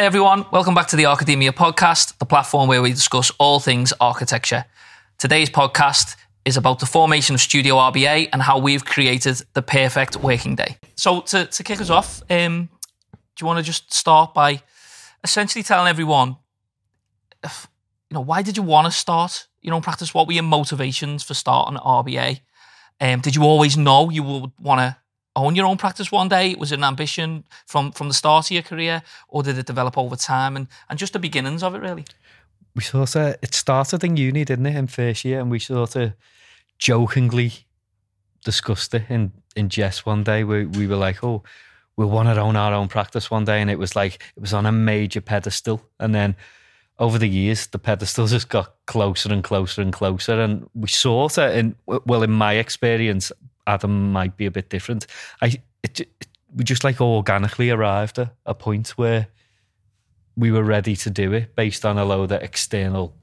Hi, everyone. Welcome back to the Archidemia podcast, the platform where we discuss all things architecture. Today's podcast is about the formation of Studio RBA and how we've created the perfect working day. So, to, to kick us off, um, do you want to just start by essentially telling everyone, you know, why did you want to start, you know, practice? What were your motivations for starting RBA? Um, did you always know you would want to own your own practice one day? Was it an ambition from from the start of your career, or did it develop over time? And and just the beginnings of it, really. We sort of it started in uni, didn't it, in first year, and we sort of jokingly discussed it in in jest one day. We we were like, oh. We want to own our own practice one day, and it was like it was on a major pedestal. And then over the years, the pedestal just got closer and closer and closer. And we sort of, in well, in my experience, Adam might be a bit different. I it, it, we just like organically arrived at a point where we were ready to do it based on a load of external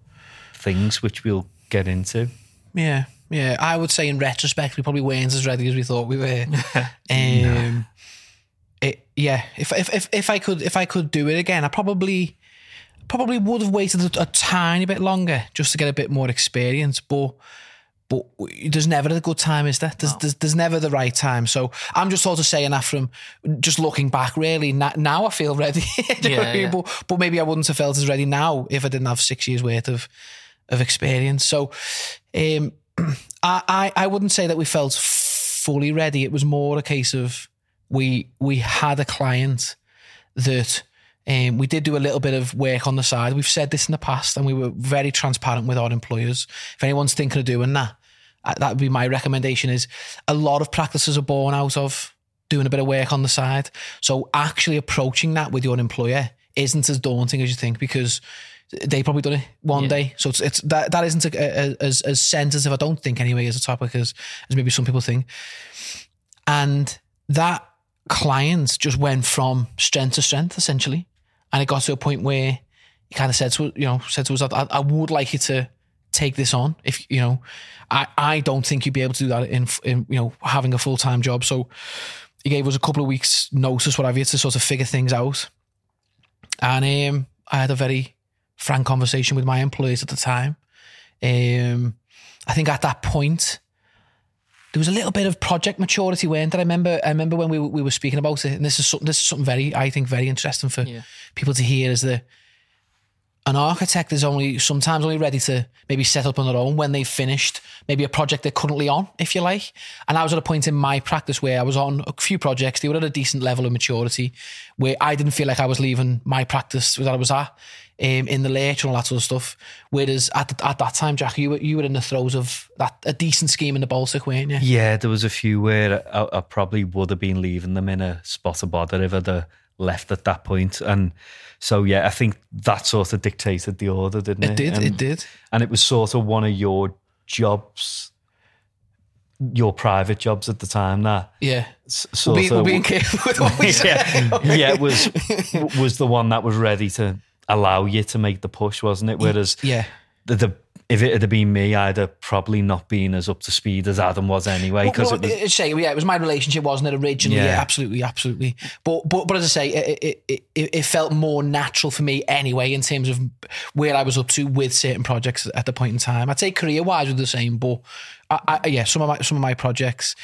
things, which we'll get into. Yeah, yeah. I would say in retrospect, we probably weren't as ready as we thought we were. um, no. it, yeah. If, if if if I could if I could do it again, I probably probably would have waited a, a tiny bit longer just to get a bit more experience, but but there's never a good time, is there? There's, no. there's, there's, never the right time. So I'm just sort of saying that from just looking back, really. Now I feel ready. yeah, yeah. But, but maybe I wouldn't have felt as ready now if I didn't have six years worth of of experience. So um, I, I, I wouldn't say that we felt fully ready. It was more a case of we we had a client that um, we did do a little bit of work on the side. We've said this in the past, and we were very transparent with our employers. If anyone's thinking of doing that, that would be my recommendation. Is a lot of practices are born out of doing a bit of work on the side. So actually approaching that with your employer isn't as daunting as you think because they probably done it one yeah. day. So it's, it's that that isn't a, a, as as sensitive. I don't think anyway as a topic as as maybe some people think. And that clients just went from strength to strength essentially. And it got to a point where he kind of said to you know said to us, I, I would like you to take this on. If you know, I I don't think you'd be able to do that in in you know having a full time job. So he gave us a couple of weeks notice, whatever, to sort of figure things out. And um, I had a very frank conversation with my employees at the time. Um, I think at that point, there was a little bit of project maturity, weren't there? I remember, I remember when we we were speaking about it, and this is something, this is something very, I think, very interesting for yeah. people to hear. Is that an architect is only sometimes only ready to maybe set up on their own when they've finished maybe a project they're currently on, if you like. And I was at a point in my practice where I was on a few projects, they were at a decent level of maturity, where I didn't feel like I was leaving my practice that I was at um, in the late and all that sort of stuff. Whereas at the, at that time, Jack, you were you were in the throes of that a decent scheme in the Baltic, weren't you? Yeah, there was a few where I, I probably would have been leaving them in a spot of bother if I'd left at that point. And so yeah, I think that sort of dictated the order, didn't it? It did. And, it did. And it was sort of one of your jobs your private jobs at the time that yeah so we're, we're being careful with what we yeah, yeah it was was the one that was ready to allow you to make the push, wasn't it? Whereas yeah, the, the if it had been me, I'd have probably not been as up to speed as Adam was anyway. Because well, well, it was, say, yeah, it was my relationship, wasn't it? Originally, yeah, yeah absolutely, absolutely. But but but as I say, it, it, it, it felt more natural for me anyway in terms of where I was up to with certain projects at the point in time. I'd say career wise, were the same, but I, I, yeah, some of my some of my projects.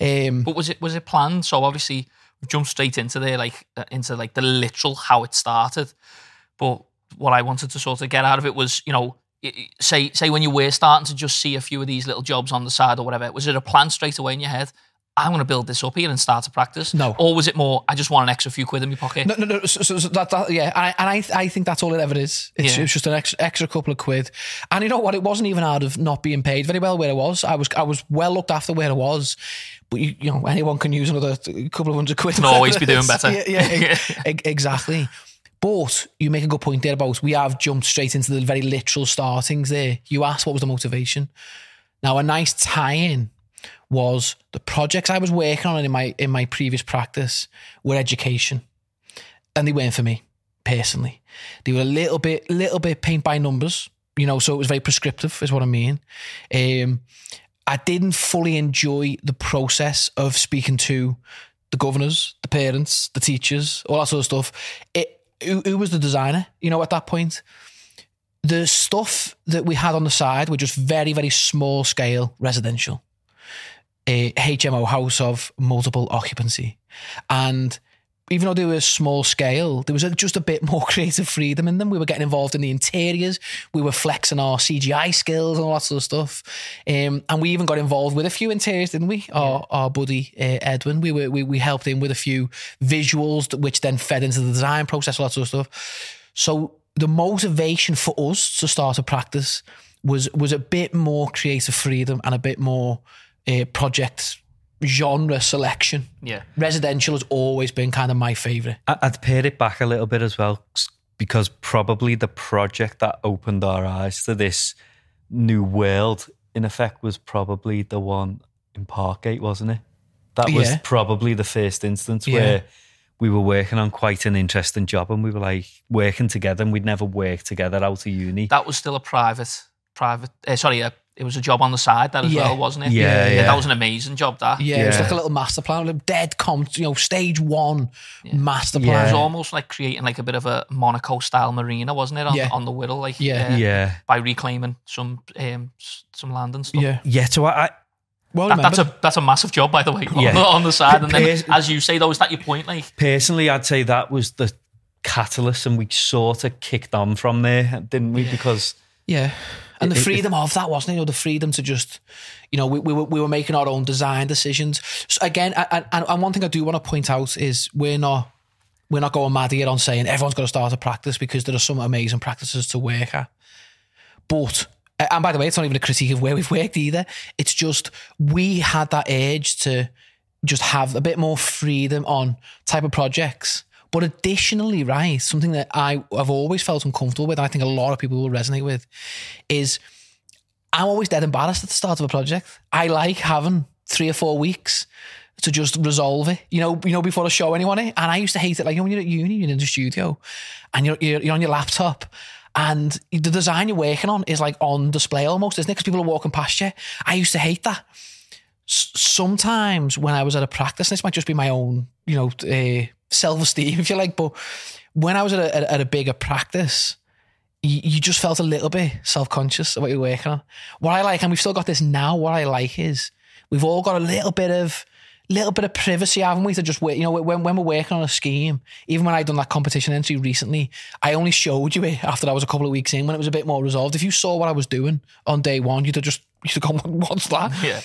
Um, but was it was it planned? So obviously, we jumped straight into there, like uh, into like the literal how it started. But what I wanted to sort of get out of it was, you know, say say when you were starting to just see a few of these little jobs on the side or whatever, was it a plan straight away in your head? I'm going to build this up here and start to practice. No, or was it more? I just want an extra few quid in my pocket. No, no, no. So, so, so that, that, yeah, and I, and I, I think that's all it ever is. It's, yeah. it's just an extra, extra couple of quid. And you know what? It wasn't even out of not being paid very well where I was. I was, I was well looked after where I was. But you, you know, anyone can use another couple of hundred quid. Can always be doing better. yeah, yeah exactly. But you make a good point there about we have jumped straight into the very literal startings there. You asked what was the motivation. Now, a nice tie-in was the projects I was working on in my in my previous practice were education, and they weren't for me personally. They were a little bit little bit paint by numbers, you know. So it was very prescriptive, is what I mean. Um, I didn't fully enjoy the process of speaking to the governors, the parents, the teachers, all that sort of stuff. It who, who was the designer? You know, at that point, the stuff that we had on the side were just very, very small scale residential. A HMO house of multiple occupancy, and even though they were small scale, there was a, just a bit more creative freedom in them. We were getting involved in the interiors. We were flexing our CGI skills and all that sort of stuff. Um, and we even got involved with a few interiors, didn't we? Our, our buddy uh, Edwin, we were we, we helped him with a few visuals, which then fed into the design process, all that sort of stuff. So the motivation for us to start a practice was was a bit more creative freedom and a bit more uh, project genre selection. Yeah. Residential has always been kind of my favourite. I- I'd pair it back a little bit as well because probably the project that opened our eyes to this new world, in effect, was probably the one in Parkgate, wasn't it? That was Yeah. probably the first instance Yeah. where we were working on quite an interesting job and we were like working together and we'd never worked together out of uni. That was still a private, private. Uh, sorry, uh, it was a job on the side that as Yeah. well, wasn't it? Yeah, yeah. That was an amazing job. That. Yeah, it was like a little master plan, like dead comp, you know, stage one master plan. It was almost like creating like a bit of a Monaco style marina, wasn't it? On, Yeah. on the Wirral, like Yeah. uh, yeah. by reclaiming some um, some land and stuff. Yeah. Yeah, so I, I Well, That, that's a that's a massissive job, by the way, on, the, on the side. And then, as you say, though, is that your point? Like, personally, I'd say that was the catalyst and we sort of kicked on from there, didn't we? Because Yeah. And the freedom of that, wasn't it? You know, the freedom to just, you know, we, we, were, we were making our own design decisions. So again, and, and, and one thing I do want to point out is we're not we're not going mad here on saying everyone's got to start a practice because there are some amazing practices to work at. But and by the way, it's not even a critique of where we've worked either. It's just we had that urge to just have a bit more freedom on type of projects. But additionally, right, something that I have always felt uncomfortable with, I think a lot of people will resonate with, is I'm always dead embarrassed at the start of a project. I like having three or four weeks to just resolve it, you know, you know, before I show anyone it. And I used to hate it. Like, you know, when you're at uni, you're in the studio and you're, you're, you're on your laptop and the design you're working on is like on display almost, isn't it? Because people are walking past you. I used to hate that. S- sometimes when I was at a practice, this might just be my own, you know, uh, self esteem, if you like, but when I was at a, at a- bigger practice, you, you just felt a little bit self conscious of what you're working on. What I like, and we've still got this now, what I like is we've all got a little bit of little bit of privacy, haven't we? To just wait, you know, when, when we're working on a scheme, even when I'd done that competition entry recently, I only showed you it after I was a couple of weeks in when it was a bit more resolved. If you saw what I was doing on day one, you'd have just you'd have gone, "What's that?" yeah,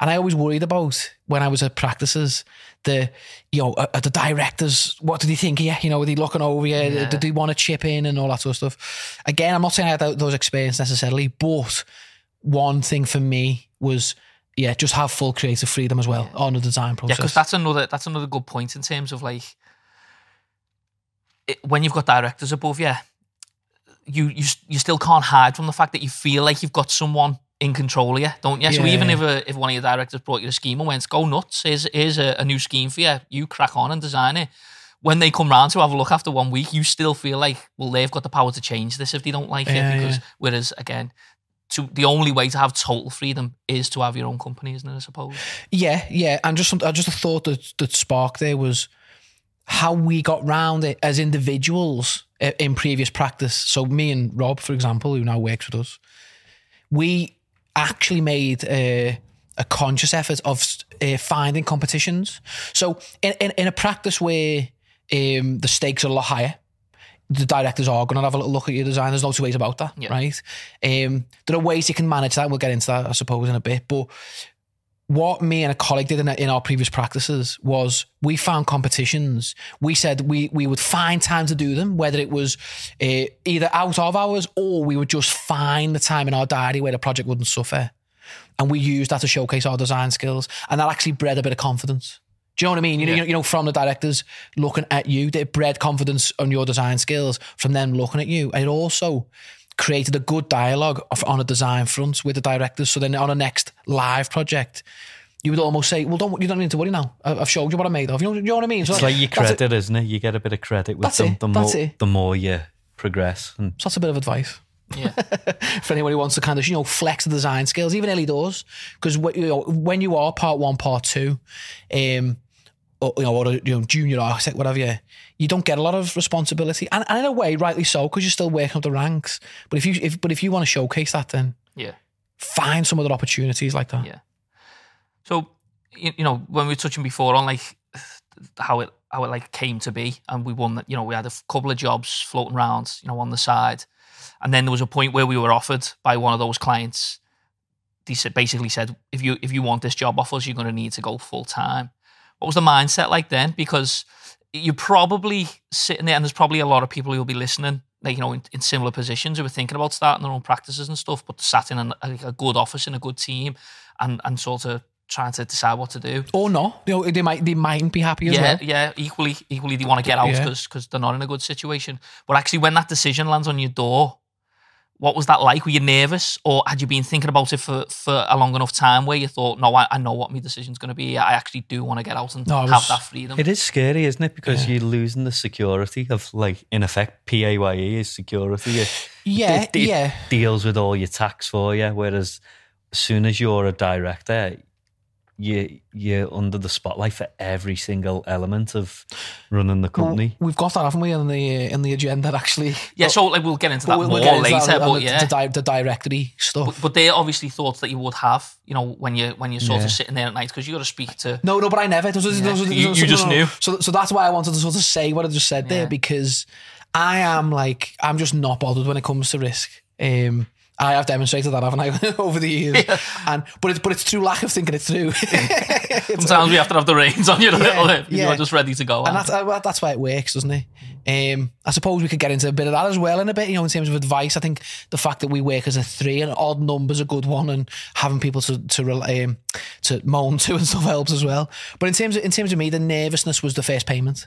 And I always worried about when I was at practices, the you know, uh, the directors, what did he think here? You know, were they looking over you? Yeah. Did they want to chip in and all that sort of stuff? Again, I'm not saying I had those experiences necessarily, but one thing for me was, yeah, just have full creative freedom as well on the design yeah, process. because that's another that's another good point in terms of like it, when you've got directors above you, you you you still can't hide from the fact that you feel like you've got someone in control of you, don't you? So Yeah. even if a, if one of your directors brought you a scheme and went, "Go nuts! Here's here's a, a new scheme for you. You crack on and design it." When they come round to have a look after one week, you still feel like, well, they've got the power to change this if they don't like Yeah, it. Because whereas again, to the only way to have total freedom is to have your own company, isn't it? I suppose. Yeah, yeah, and just some, uh, just a thought that that sparked there was how we got round it as individuals in previous practice. So me and Rob, for example, who now works with us, we actually made a, a conscious effort of uh, finding competitions. So in, in in a practice where um, the stakes are a lot higher. The directors are going to have a little look at your design. There's no two ways about that, Yeah. right? Um, there are ways you can manage that. We'll get into that, I suppose, in a bit. But what me and a colleague did in, in our previous practices was we found competitions. We said we we would find time to do them, whether it was uh, either out of hours or we would just find the time in our diary where the project wouldn't suffer. And we used that to showcase our design skills, and that actually bred a bit of confidence. Do you know what I mean? You know, Yeah. you know, you know, from the directors looking at you, they bred confidence on your design skills from them looking at you, and it also created a good dialogue of, on a design front with the directors. So then on a next live project, you would almost say, "Well, don't you don't need to worry now. I- I've showed you what I'm made of." You know, you know what I mean? So it's like your credit, isn't it? You get a bit of credit with That's them it, the that's more it. the more you progress. And So that's a bit of advice. Yeah. for anyone who wants to kind of you know flex the design skills, even early doors, because you know when you are part one, part two, um, or, you know, or a you know, junior architect, whatever, you, you don't get a lot of responsibility, and, and in a way, rightly so, because you're still working up the ranks. But if you, if, but if you want to showcase that, then Yeah. find some other opportunities like that. Yeah. So you, you know when we were touching before on like how it how it like came to be, and we won that. You know we had a couple of jobs floating around, you know, on the side, and then there was a point where we were offered by one of those clients. They said basically said if you if you want this job offers, you're going to need to go full time. What was the mindset like then? Because you're probably sitting there, and there's probably a lot of people who will be listening, like you know, in, in similar positions who are thinking about starting their own practices and stuff, but sat in an, like a good office in a good team, and and sort of trying to decide what to do. Or not, you know, they might they mightn't be happy as Yeah, well. yeah. Equally, equally, they want to get out Yeah. because they're not in a good situation. But actually, when that decision lands on your door, what was that like? Were you nervous, or had you been thinking about it for, for a long enough time where you thought, no, I, I know what my decision's going to be. I actually do want to get out and No, have was- that freedom. It is scary, isn't it? Because you're losing the security of, like, in effect, PAYE is security. It, Yeah, it- it yeah. deals with all your tax for you. Whereas, as soon as you're a director, you you're under the spotlight for every single element of running the company. We've got that, haven't we, in the in the agenda actually? yeah, so like we'll get into that we'll- more we'll get into later. that, but the, yeah, the, di- the directory stuff. but, but they're obviously thoughts that you would have, you know, when you when you're sort Yeah. of sitting there at night because you got to speak to. No, no, but I never. Those, those, those, You- those- you no, just no. knew. So, so that's why I wanted to sort of say what I just said Yeah. there because I am like I'm just not bothered when it comes to risk. Um, I have demonstrated that, haven't I, over the years? And but it's but it's through lack of thinking it through. It's- Sometimes we have to have the reins on you a little bit. yeah. You're just ready to go. and that's, uh, that's why it works, doesn't it? Um, I suppose we could get into a bit of that as well in a bit, you know, in terms of advice. I think the fact that we work as a three and odd numbers a good one, and having people to to um, to moan to and stuff helps as well. But in terms of in terms of me, the nervousness was the first payment.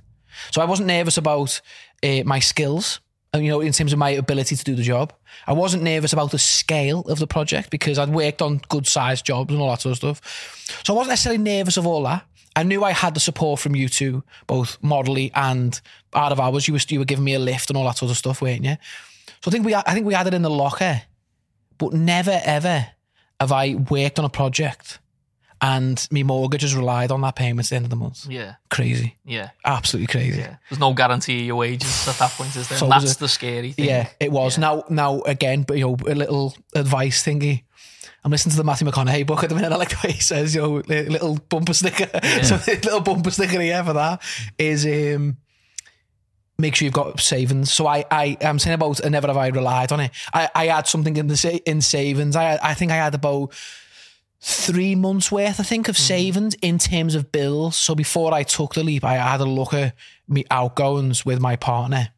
So I wasn't nervous about uh, my skills. Uh, You know, in terms of my ability to do the job, I wasn't nervous about the scale of the project because I'd worked on good sized jobs and all that sort of stuff. So I wasn't necessarily nervous of all that. I knew I had the support from you two, both morally and out of hours. You were you were giving me a lift and all that sort of stuff, weren't you? So I think we I think we had it in the locker, but never ever have I worked on a project and my mortgage has relied on that payment at the end of the month. Yeah, Crazy, yeah, absolutely crazy. yeah. There's no guarantee of your wages at that point, is there? So that's the scary thing. Yeah, it was. Now, now again, but you know, a little advice thingy. I'm listening to the Matthew McConaughey book at the minute. I like the way he says, you know, little bumper sticker. So, little bumper sticker here for that is um, make sure you've got savings. So I, I, I'm saying about never have I relied on it. I, I had something in the sa- in savings. I, I think I had about three months worth, I think, of savings in terms of bills. So before I took the leap, I had a look at me outgoings with my partner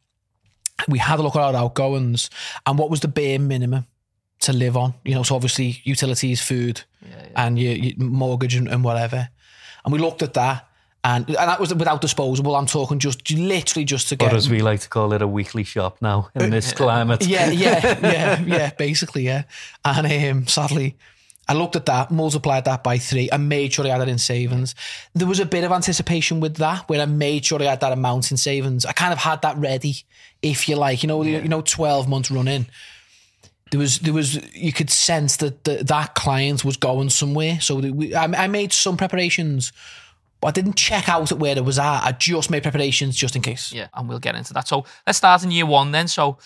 we had a look at our outgoings and what was the bare minimum to live on. You know, so obviously utilities, food, and your, your mortgage and, and whatever. And we looked at that, and and that was without disposable. I'm talking just literally just to Or get. as we like to call it, a weekly shop now in this climate. yeah, yeah, yeah, yeah. Basically, yeah. And um, sadly, I looked at that, multiplied that by three, and made sure I had it in savings. There was a bit of anticipation with that, where I made sure I had that amount in savings. I kind of had that ready, if you like. You know, you know, twelve months running. There was, there was, you could sense that the, that client was going somewhere. So we, I, I made some preparations, but I didn't check out at where it was at. I just made preparations just in case. Yeah, and we'll get into that. So let's start in year one then. So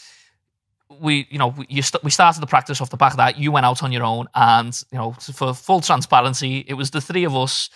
we, you know, we, st- we started the practice off the back of that. You went out on your own, and you know, for full transparency, it was the three of us.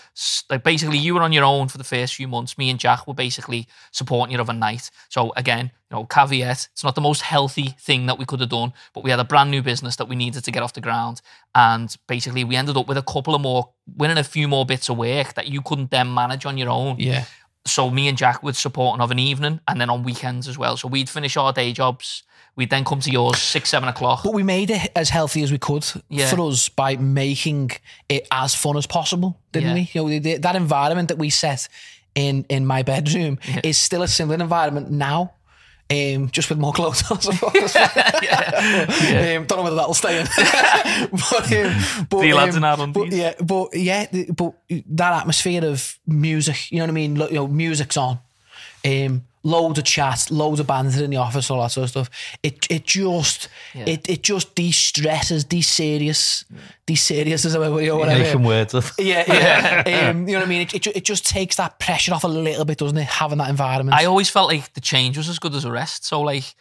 Like basically, you were on your own for the first few months. Me and Jack were basically supporting you overnight. So again, you know, caveat: it's not the most healthy thing that we could have done, but we had a brand new business that we needed to get off the ground, and basically, we ended up with a couple of more, winning a few more bits of work that you couldn't then manage on your own Yeah. So me and Jack would support of an evening and then on weekends as well. So we'd finish our day jobs. We'd then come to yours six, seven o'clock. But we made it as healthy as we could Yeah. for us by making it as fun as possible, didn't Yeah. we? You know, the- that environment that we set in in my bedroom is still a similar environment now. Um, just with more clothes on, I suppose. Um, don't know whether that'll stay in. but, um, but, Three lads um, in our but yeah, but yeah, but that atmosphere of music, you know what I mean? You know, music's on. Um, loads of chats, loads of banter in the office, all that sort of stuff. It it just Yeah. it it just de-stresses, de-serious, de-serious is or whatever. Making words of. Yeah, yeah. um, you know what I mean? It, it, it just takes that pressure off a little bit, doesn't it? Having that environment. I always felt like the change was as good as the rest. So like,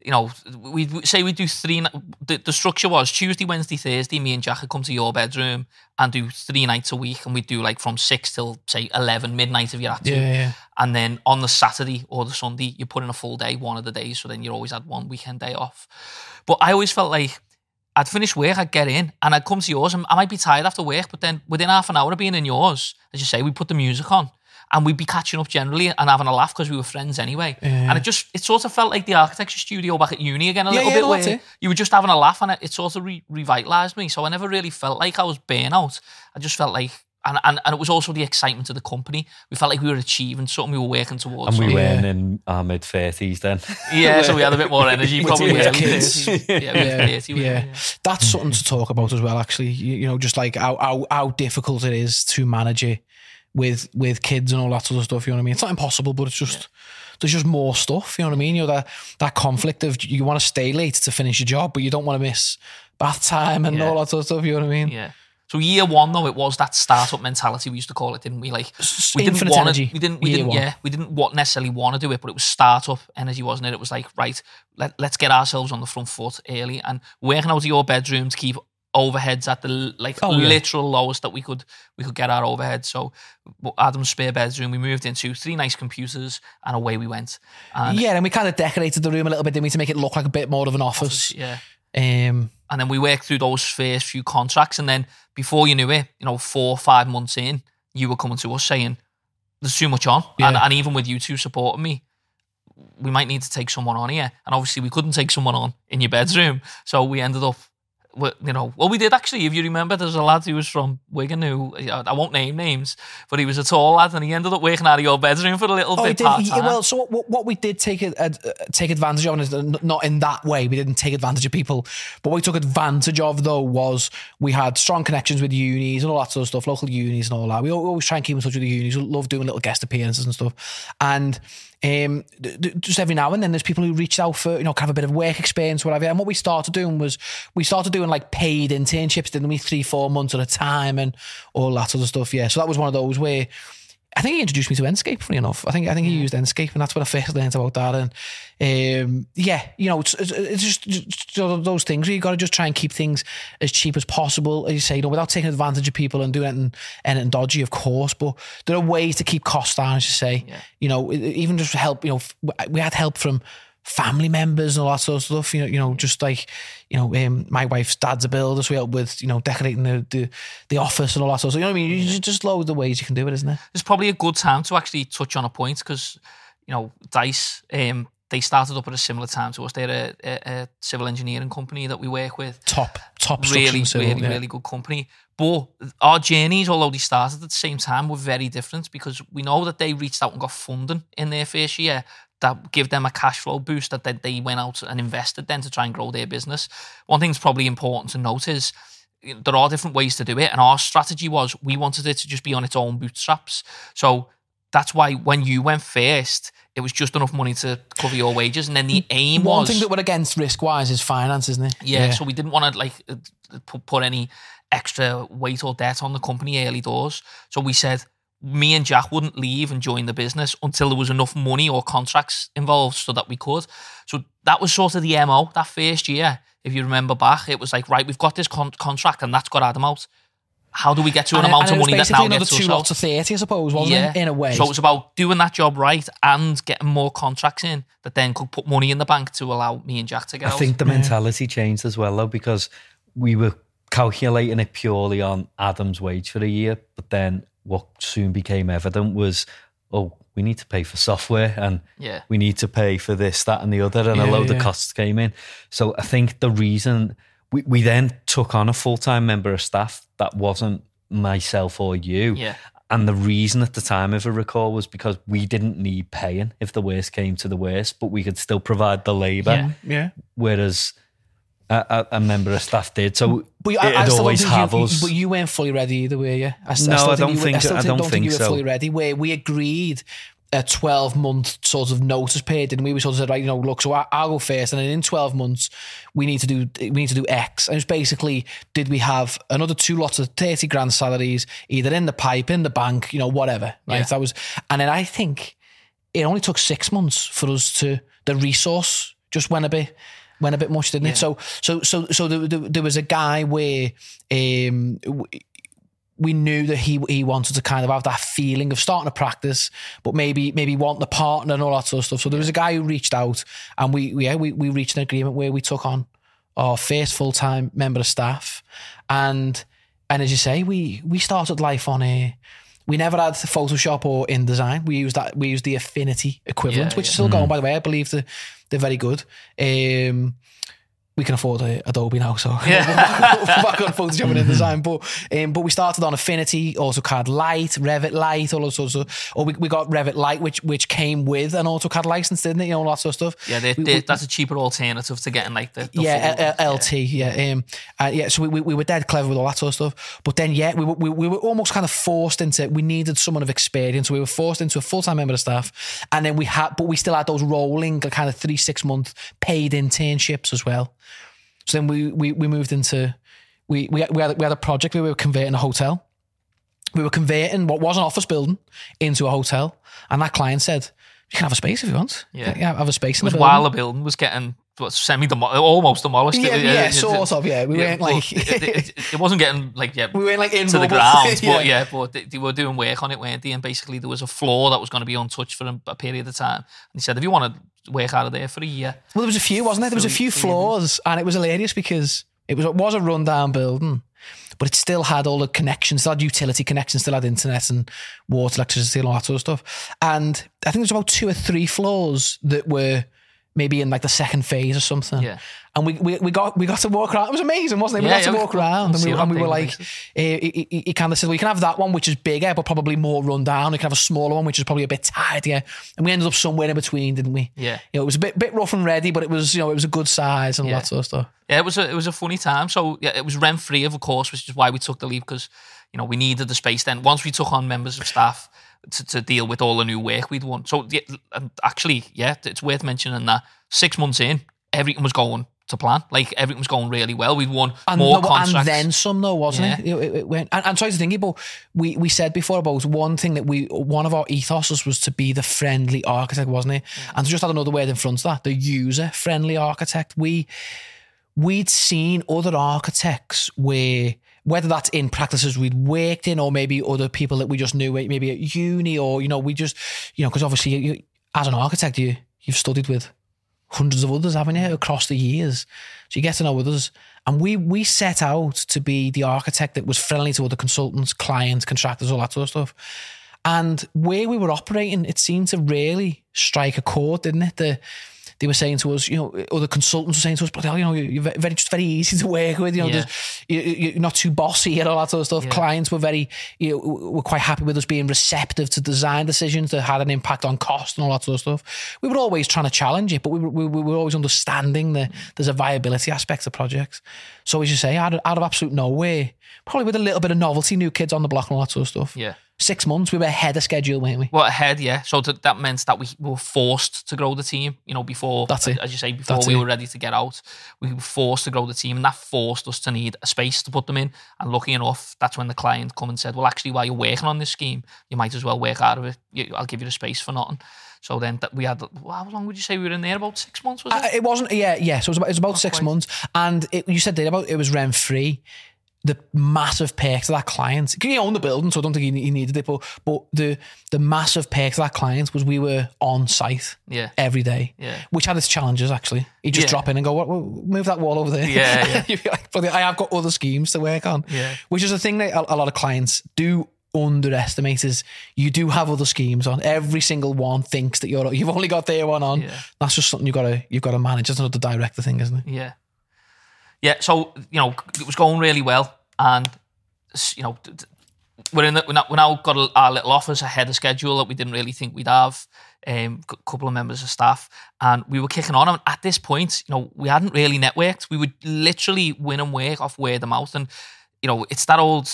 you know, we say we do three. The, the structure was Tuesday, Wednesday, Thursday. Me and Jack would come to your bedroom and do three nights a week, and we'd do like from six till say eleven midnight if you had to. yeah, yeah. And then on the Saturday or the Sunday, you put in a full day, one of the days. So then you always had one weekend day off. But I always felt like I'd finish work, I'd get in, and I'd come to yours, and I might be tired after work, but then within half an hour of being in yours, as you say, we put the music on. And we'd be catching up generally and having a laugh because we were friends anyway. And it just, it sort of felt like the architecture studio back at uni again a Yeah, little yeah, bit where it. you were just having a laugh and it, it sort of re- revitalized me. So I never really felt like I was burnout. I just felt like, and, and, and it was also the excitement of the company. We felt like we were achieving something we were working towards. And we So- Yeah. weren't in our mid 30s then. yeah, so we had a bit more energy, probably with kids. Yeah, we yeah, were 30, we were, yeah. That's something to talk about as well. Actually, you, you know, just like how, how how difficult it is to manage it with with kids and all that sort of stuff. You know what I mean? It's not impossible, but it's just there's just more stuff. You know what I mean? You know that that conflict of you want to stay late to finish your job, but you don't want to miss bath time and Yeah. all that sort of stuff. You know what I mean? Yeah. So year one though, it was that startup mentality we used to call it, didn't we? Like we didn't Infinite want energy, to, we didn't, we year didn't, one. yeah, we didn't want necessarily want to do it, but it was startup energy, wasn't it? It was like right, let let's get ourselves on the front foot early and working out of your bedroom to keep overheads at the like Oh, yeah. literal lowest that we could we could get our overhead. So Adam's spare bedroom we moved into three nice computers and away we went. And Yeah, and we kind of decorated the room a little bit, didn't we, to make it look like a bit more of an office. yeah. Um, and then we worked through those first few contracts and then before you knew it you know four or five months in you were coming to us saying there's too much on and, Yeah. and even with you two supporting me we might need to take someone on here and obviously we couldn't take someone on in your bedroom so we ended up you know well we did actually if you remember there's a lad who was from Wigan who I won't name names but he was a tall lad and he ended up working out of your bedroom for a little Oh, bit did. he- well, so what, what we did take a, a, uh, take advantage of, and not in that way. We didn't take advantage of people, but what we took advantage of though was we had strong connections with unis and all that sort of stuff, local unis and all that. We always try and keep in touch with the unis. We love doing little guest appearances and stuff, and. Um, just every now and then, there's people who reach out for you know kind of a bit of work experience, whatever. And what we started doing was we started doing like paid internships, didn't we? Three, four months at a time, and all that sort of stuff. Yeah, so that was one of those where I think he introduced me to Enscape, funny enough. I think I think he used Enscape, and that's when I first learned about that. And um, yeah, you know, it's, it's, it's just, just those things where you got to just try and keep things as cheap as possible, as you say, you know, without taking advantage of people and doing anything, anything dodgy, of course. But there are ways to keep costs down, as you say. Yeah. You know, even just help. You know, we had help from family members and all that sort of stuff. You know, you know, just like you know, um, my wife's dad's a builder, so we help with you know decorating the the, the office and all that sort of stuff. You know what I mean? You just, loads of ways you can do it, isn't it? it's probably a good time to actually touch on a point because you know Dice um, they started up at a similar time to us. They're a, a, a civil engineering company that we work with. Top top Really, structure, really, yeah. really good company. But our journeys, although they started at the same time, were very different because we know that they reached out and got funding in their first year that give them a cash flow boost that they, they went out and invested then to try and grow their business. One thing that's probably important to note is there are different ways to do it. And our strategy was we wanted it to just be on its own bootstraps. So that's why when you went first, it was just enough money to cover your wages. And then the aim One was One thing that we're against risk wise is finance, isn't it? yeah, so we didn't want to like uh, put any extra weight or debt on the company early doors. So we said me and Jack wouldn't leave and join the business until there was enough money or contracts involved so that we could. So that was sort of the MO that first year. If you remember back, it was like, right, we've got this con- contract and that's got Adam out. How do we get to an And it- amount and of money that basically now another gets two us lots out? of thirty, I suppose, wasn't it? In a way. So it was about doing that job right and getting more contracts in that then could put money in the bank to allow me and Jack to get I out. think the mentality changed as well, though, because we were calculating it purely on Adam's wage for a year. But then what soon became evident was, oh, we need to pay for software and yeah. we need to pay for this, that, and the other, and a Yeah, load yeah. of costs came in. So I think the reason we, we then took on a full time member of staff that wasn't myself or you. Yeah. And the reason at the time, if I recall, was because we didn't need paying if the worst came to the worst, but we could still provide the labour, Yeah. yeah. whereas a, a, a member of staff did. So But you- I, I it'd don't always have you, us. But you weren't fully ready either, were you? I, No, still I don't were- think I. I think, don't think you were so. fully ready. Where we agreed a 12 month sort of notice period, didn't we? We sort of said, right, you know, look, so I, I'll go first, and then in 12 months, we need to do we need to do X. And it's basically, did we have another two lots of 30 grand salaries, either in the pipe, in the bank, you know, whatever. Right. Yeah. That was, and then I think it only took six months for us to the resource just went a bit went a bit much, didn't it? So so so so there, there, there was a guy where um we knew that he he wanted to kind of have that feeling of starting to practice, but maybe maybe want the partner and all that sort of stuff. So there was a guy who reached out, and we we- yeah we we reached an agreement where we took on our first full time member of staff, and and as you say, we we started life on a. We never had Photoshop or InDesign. We used that. We used the Affinity equivalent, Yeah, which is yeah. still going. By the way, I believe they're, they're very good. Um, we can afford a, Adobe now, so Yeah. we're back, we're back on Photoshop and InDesign. But um, but we started on Affinity, also AutoCAD Light, Revit Light, all those sorts of. Or we, we got Revit Light, which which came with an AutoCAD license, didn't it? You know, all that sort of stuff. Yeah, they, We- they, we- that's a cheaper alternative to getting like the, the yeah, full L- LT, yeah, um, uh, yeah. So we, we, we were dead clever with all that sort of stuff. But then, yeah, we were, we, we were almost kind of forced into. We needed someone of experience. So we were forced into a full time member of staff, and then we had, but we still had those rolling kind of three six month paid internships as well. So then we we, we moved into we we we had, we had a project. We were converting a hotel. We were converting what was an office building into a hotel, and that client said, "You can have a space if you want. Yeah. yeah have a space It in was the building." while the building was getting what, semi almost demolished. Yeah, It- yeah, it- it- sort of. Yeah, we yeah, weren't like it, wasn't getting like yeah we weren't like in to the ground, but yeah, but they, they were doing work on it, weren't they? And basically, there was a floor that was going to be untouched for a period of time. And he said, if you want to work out of there for a year, Well, there was a few, wasn't there? There was a few floors, and it was hilarious because it was it was a rundown building, but it still had all the connections, still had utility connections, still had internet and water, electricity, and all that sort of stuff. And I think there was about two or three floors that were maybe in like the second phase or something. Yeah. And we, we, we got we got to walk around. It was amazing, wasn't it? We Yeah, got to walk around, and we, and we were like, eh, he, he, he kind of said, well, you can have that one, which is bigger, but probably more run down. You can have a smaller one, which is probably a bit tidier. And we ended up somewhere in between, didn't we? Yeah. You know, it was a bit bit rough and ready, but it was you know it was a good size and Yeah. that sort of stuff. yeah, it was a it was a funny time. So yeah, it was rent free, of course, which is why we took the leave because you know we needed the space. Then once we took on members of staff to, to deal with all the new work we'd won. So yeah, and um, actually, yeah, it's worth mentioning that six months in, everything was going to plan. Like everything was going really well. We'd won And, more no, contracts. and then some though, wasn't Yeah. it? It, it, went, and, and sorry to think, it, but we, we said before about one thing that we one of our ethoses was to be the friendly architect, wasn't it? Mm. And to just add another word in front of that, the user friendly architect. We we'd seen other architects where whether that's in practices we'd worked in or maybe other people that we just knew maybe at uni or you know we just you know because obviously you, as an architect you you've studied with hundreds of others haven't you across the years? So you get to know others. And we we set out to be the architect that was friendly to other consultants clients contractors all that sort of stuff. And where we were operating it seemed to really strike a chord didn't it? The they were saying to us, you know, other consultants were saying to us, but you know, you're very just very easy to work with. You know, Yeah. you, you- you're not too bossy and all that sort of stuff. Yeah. Clients were very, you know, were quite happy with us being receptive to design decisions that had an impact on cost and all that sort of stuff. We were always trying to challenge it, but we were, we, we were always understanding that there's a viability aspect to projects. So as you say, out of, out of absolute nowhere, probably with a little bit of novelty, new kids on the block and all that sort of stuff. yeah. Six months, we were ahead of schedule, weren't we? Well, ahead, yeah. So th- that meant that we were forced to grow the team. You know, before That's it. as you say, before That's we it. were ready to get out, we were forced to grow the team, and that forced us to need a space to put them in. And lucky enough, that's when the client come and said, "Well, actually, while you're working on this scheme, you might as well work out of it. I'll give you the space for nothing." So then that we had. well, How long would you say we were in there? About six months, was it? Uh, it wasn't. Yeah, yeah. So it was about, it was about six quite. months, and it, you said there about it was rent free. The massive perks to that client. He owned the building, so I don't think he, he needed it. But but the the massive perk to that client was we were on site yeah, every day, yeah. which had its challenges. Actually, you just Yeah. drop in and go, what, what- move that wall over there. Yeah, yeah. Like, "Bloody- I have got other schemes to work on. Yeah. which is a thing that a, a lot of clients do underestimate. Is you do have other schemes on. Every single one thinks that you're you've only got their one on. Yeah. That's just something you gotta you've got to manage. That's another director thing, isn't it? Yeah. Yeah. So, you know, it was going really well. And, you know, we're in the, we're now, we're now got our little office ahead of schedule that we didn't really think we'd have. Um, a couple of members of staff, and we were kicking on. And at this point, you know, we hadn't really networked. We would literally win and work off word of mouth. And you know, it's that old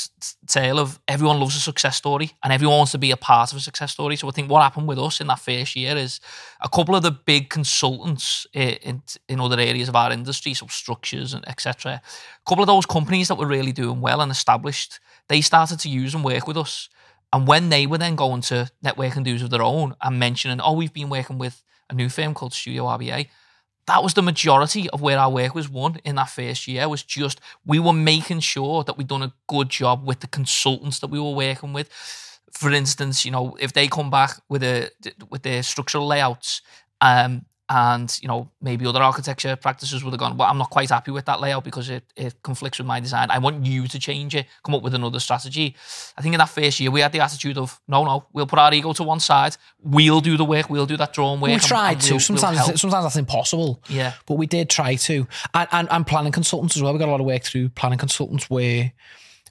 tale of everyone loves a success story and everyone wants to be a part of a success story. So I think what happened with us in that first year is a couple of the big consultants eh, in in other areas of our industry, so structures and etc. A couple of those companies that were really doing well and established, they started to use and work with us. And when they were then going to network and do's of their own and mentioning, oh, we've been working with a new firm called Studio RBA, that was the majority of where our work was won in that first year was just we were making sure that we'd done a good job with the consultants that we were working with. For instance you know if they come back with a with their structural layouts um and you know maybe other architecture practices would have gone well i'm not quite happy with that layout because it, it conflicts with my design i want you to change it come up with another strategy i think in that first year we had the attitude of no no we'll put our ego to one side we'll do the work we'll do that drawing work We and- tried and to. we'll- we'll sometimes, sometimes that's impossible. Yeah. but we did try to. And, and, and planning consultants as well. We got a lot of work through planning consultants where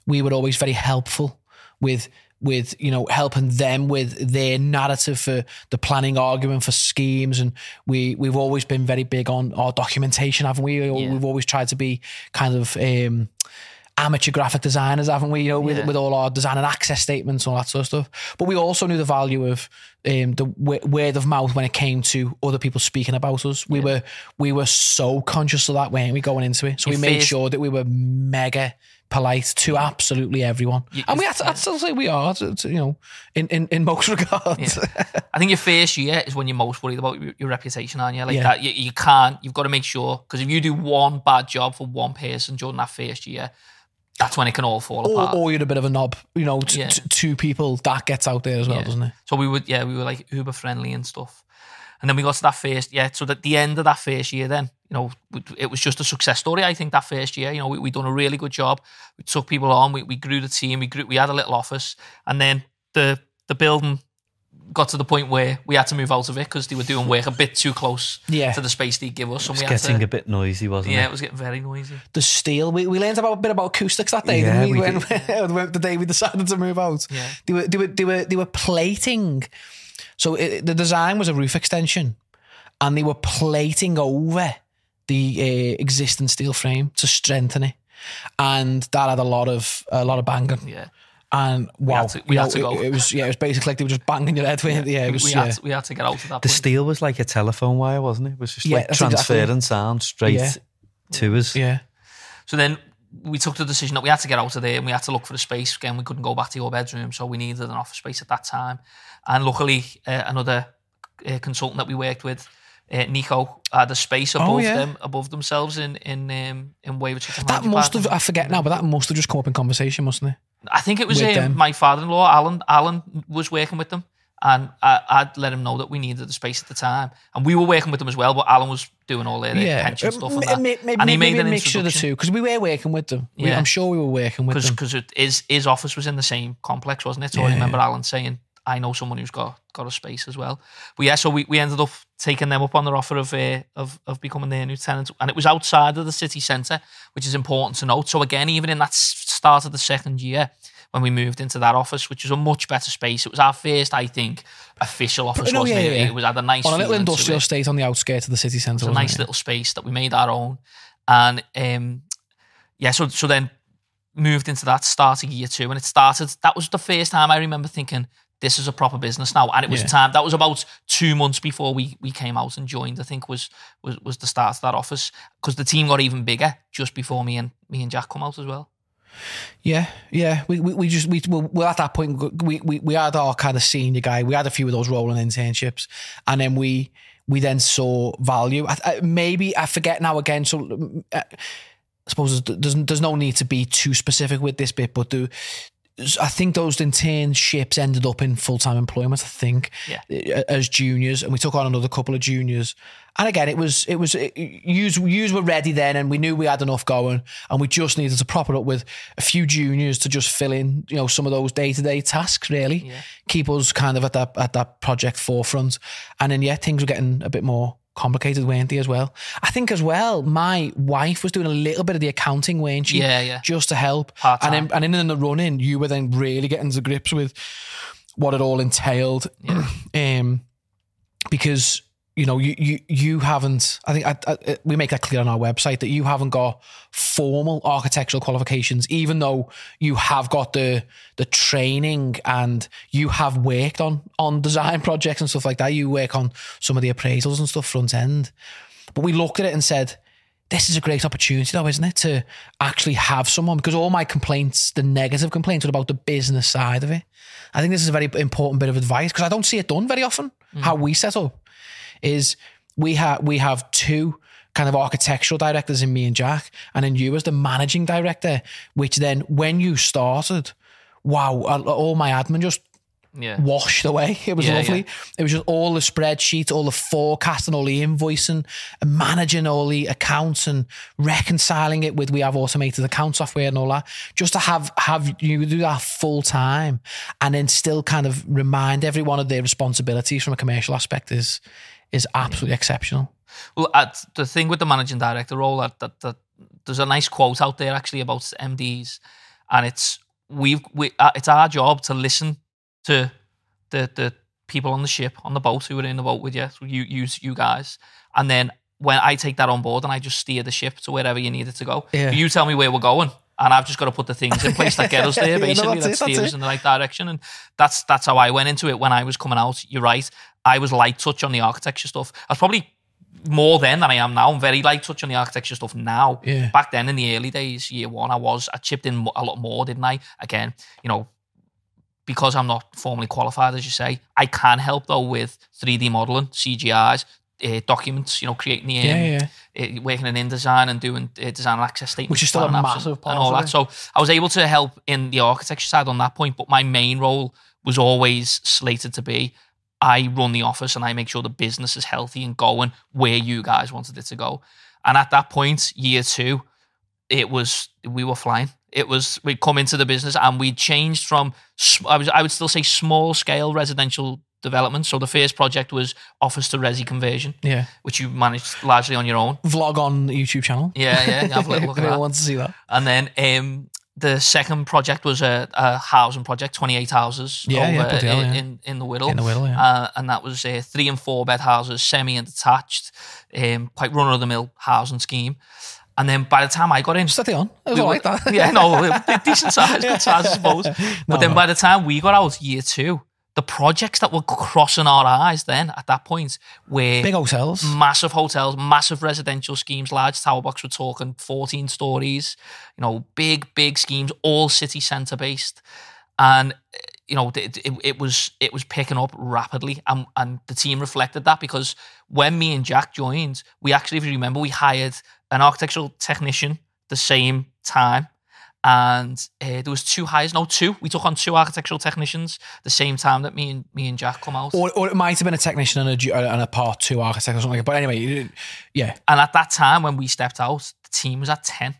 we were always very helpful with with you know helping them with their narrative for the planning argument for schemes and we we've always been very big on our documentation haven't we we've always tried to be kind of um amateur graphic designers, haven't we? You know, with, Yeah. with all our design and access statements and all that sort of stuff. But we also knew the value of um, the w- word of mouth when it came to other people speaking about us. We were we were so conscious of that when we going into it. So we made sure that we were mega polite to absolutely everyone. You- and we had to, I'd still say we are, to, to, you know, in, in, in most regards. I think your first year is when you're most worried about your, your reputation, aren't you? Like Yeah. that, you, you can't. You've got to make sure because if you do one bad job for one person during that first year, that's when it can all fall or, apart. or you're a bit of a knob, you know, t- Yeah. t- two people, that gets out there as well, Yeah. doesn't it? So we would, yeah, we were like uber friendly and stuff. And then we got to that first, yeah. So at the end of that first year, then you know, it was just a success story. I think that first year, you know, we we done a really good job. We took people on. We we grew the team. We grew. We had a little office, and then the the building got to the point where we had to move out of it because they were doing work a bit too close Yeah. to the space they give us. And It's we had getting to, a bit noisy, wasn't yeah, it? Yeah, it was getting very noisy. the steel. We, we learned about a bit about acoustics that day, Yeah, didn't we? we when, when the day we decided to move out. Yeah. They were they were they were they were plating. So it, the design was a roof extension, and they were plating over the uh, existing steel frame to strengthen it, and that had a lot of a lot of banging. Yeah. And wow, had to- we had know, to go. It, it was yeah, it was basically like they were just banging your head with it. Yeah, it We, was we yeah. had to, we had to get out of that The point. steel was like a telephone wire, wasn't it? It was just Yeah, like that's exactly- transferring sound straight Yeah. to us. yeah. So then we took the decision that we had to get out of there and we had to look for a space. Again, we couldn't go back to your bedroom, so we needed an office space at that time. And luckily, uh, another uh, consultant that we worked with, uh, Nico, had a space above Oh, yeah. them, above themselves in in um, in Wayward That Technology must have I forget now, but that must have just come up in conversation, mustn't it? I think it was um, my father-in-law, Alan. Alan was working with them, and I, I'd let him know that we needed the space at the time, and we were working with them as well. But Alan was doing all their Yeah, pension Uh, stuff, m- and, that. may- maybe, and he made an mixture of the two because we were working with them. We- I'm sure we were working with them. because his his office was in the same complex, wasn't it? So I remember Alan saying, "I know someone who's got got a space as well." But yeah, so we, we ended up taking them up on their offer of uh, of of becoming their new tenant, and it was outside of the city centre, which is important to note. So again, even in that start of the second year. When we moved into that office, which was a much better space, it was our first, I think, official office. No, wasn't yeah, it? yeah. It was had a nice, a little industrial it. estate on the outskirts of the city centre. It was a nice little space that we made our own. And um, yeah, so so then moved into that starting year two, and it started. That was the first time I remember thinking this is a proper business now, and it was Yeah. time. That was about two months before we we came out and joined. I think was was was the start of that office because the team got even bigger just before me and me and Jack come out as well. Yeah, yeah. We, we, we just we well at that point we, we we had our kind of senior guy. We had a few of those rolling internships, and then we we then saw value. I, I, maybe I forget now again. So uh, I suppose there's there's no need to be too specific with this bit, but the. I think those internships ended up in full time employment. I think Yeah. as juniors, and we took on another couple of juniors. And again, it was it was yous yous were ready then, and we knew we had enough going, and we just needed to prop it up with a few juniors to just fill in, you know, some of those day to day tasks. Really, keep us kind of at that at that project forefront, and then yeah, things were getting a bit more complicated, weren't they? As well, I think as well, my wife was doing a little bit of the accounting, weren't she? Yeah, yeah. just to help. Part-time. And then, and in the running, you were then really getting to grips with what it all entailed. um, because you know, you you you haven't. I think I, I, we make that clear on our website that you haven't got formal architectural qualifications, even though you have got the the training and you have worked on on design projects and stuff like that. You work on some of the appraisals and stuff front end, but we looked at it and said. This is a great opportunity, though, isn't it, to actually have someone? Because all my complaints, the negative complaints, were about the business side of it. I think this is a very important bit of advice because I don't see it done very often. Mm. How we set up is we have we have two kind of architectural directors in me and Jack, and then you as the managing director. Which then, when you started, wow, all my admin just Yeah. washed away. It was Yeah, lovely. It was just all the spreadsheets, all the forecasting, all the invoicing, and managing all the accounts and reconciling it with we have automated account software and all that. Just to have have you do that full time and then still kind of remind everyone of their responsibilities from a commercial aspect is is absolutely exceptional. Well, at the thing with the managing director role, that, that, that there's a nice quote out there actually about MDs, and it's we've we, uh, it's our job to listen to the the people on the ship on the boat who are in the boat with you, so you you you guys, and then when I take that on board and I just steer the ship to wherever you need it to go, Yeah. you tell me where we're going. And I've just got to put the things in place that get us there, basically, that's that steer us in the right direction. And that's that's how I went into it when I was coming out. You're right. I was light touch on the architecture stuff. I was probably more then than I am now. I'm very light touch on the architecture stuff now. Yeah. Back then in the early days, year one, I was I chipped in a lot more, didn't I? Again, you know, because I'm not formally qualified, as you say, I can help though with 3D modeling, CGIs, uh, documents. You know, creating the um, Yeah, yeah. uh, working in InDesign and doing uh, design and access statements, Which is still a massive and, part and all of that. it. So I was able to help in the architecture side on that point, but my main role was always slated to be I run the office and I make sure the business is healthy and going where you guys wanted it to go. And at that point, year two, it was we were flying. It was we'd come into the business and we changed from I was I would still say small scale residential development. So the first project was office to resi conversion, Yeah. which you managed largely on your own. Vlog on the YouTube channel. Yeah, yeah, have a look at that. wants to see that? And then um, the second project was a, a housing project, 28 houses Yeah, yeah, over hell, in, yeah. in, in the Wirral. In the Wirral, yeah. Uh, and that was uh, three and four bed houses, semi and detached, um, quite run of the mill housing scheme. And then by the time I got in, Steady on. It was we were- like that. yeah, no, decent size, good size, I suppose. But then no. by the time we got out year two, the projects that were crossing our eyes then at that point were Big hotels. massive hotels, massive residential schemes, large tower blocks. We're talking 14 stories, you know, big, big schemes, all city centre based. And, you know, it, it, it was it was picking up rapidly. And, and the team reflected that because when me and Jack joined, we actually, if you remember, we hired an architectural technician the same time. And uh, there was two hires, no, two. We took on two architectural technicians the same time that me and me and Jack come out. Or, or it might have been a technician and a, and a part two architect or something like that. But anyway, yeah. And at that time, when we stepped out, the team was at ten.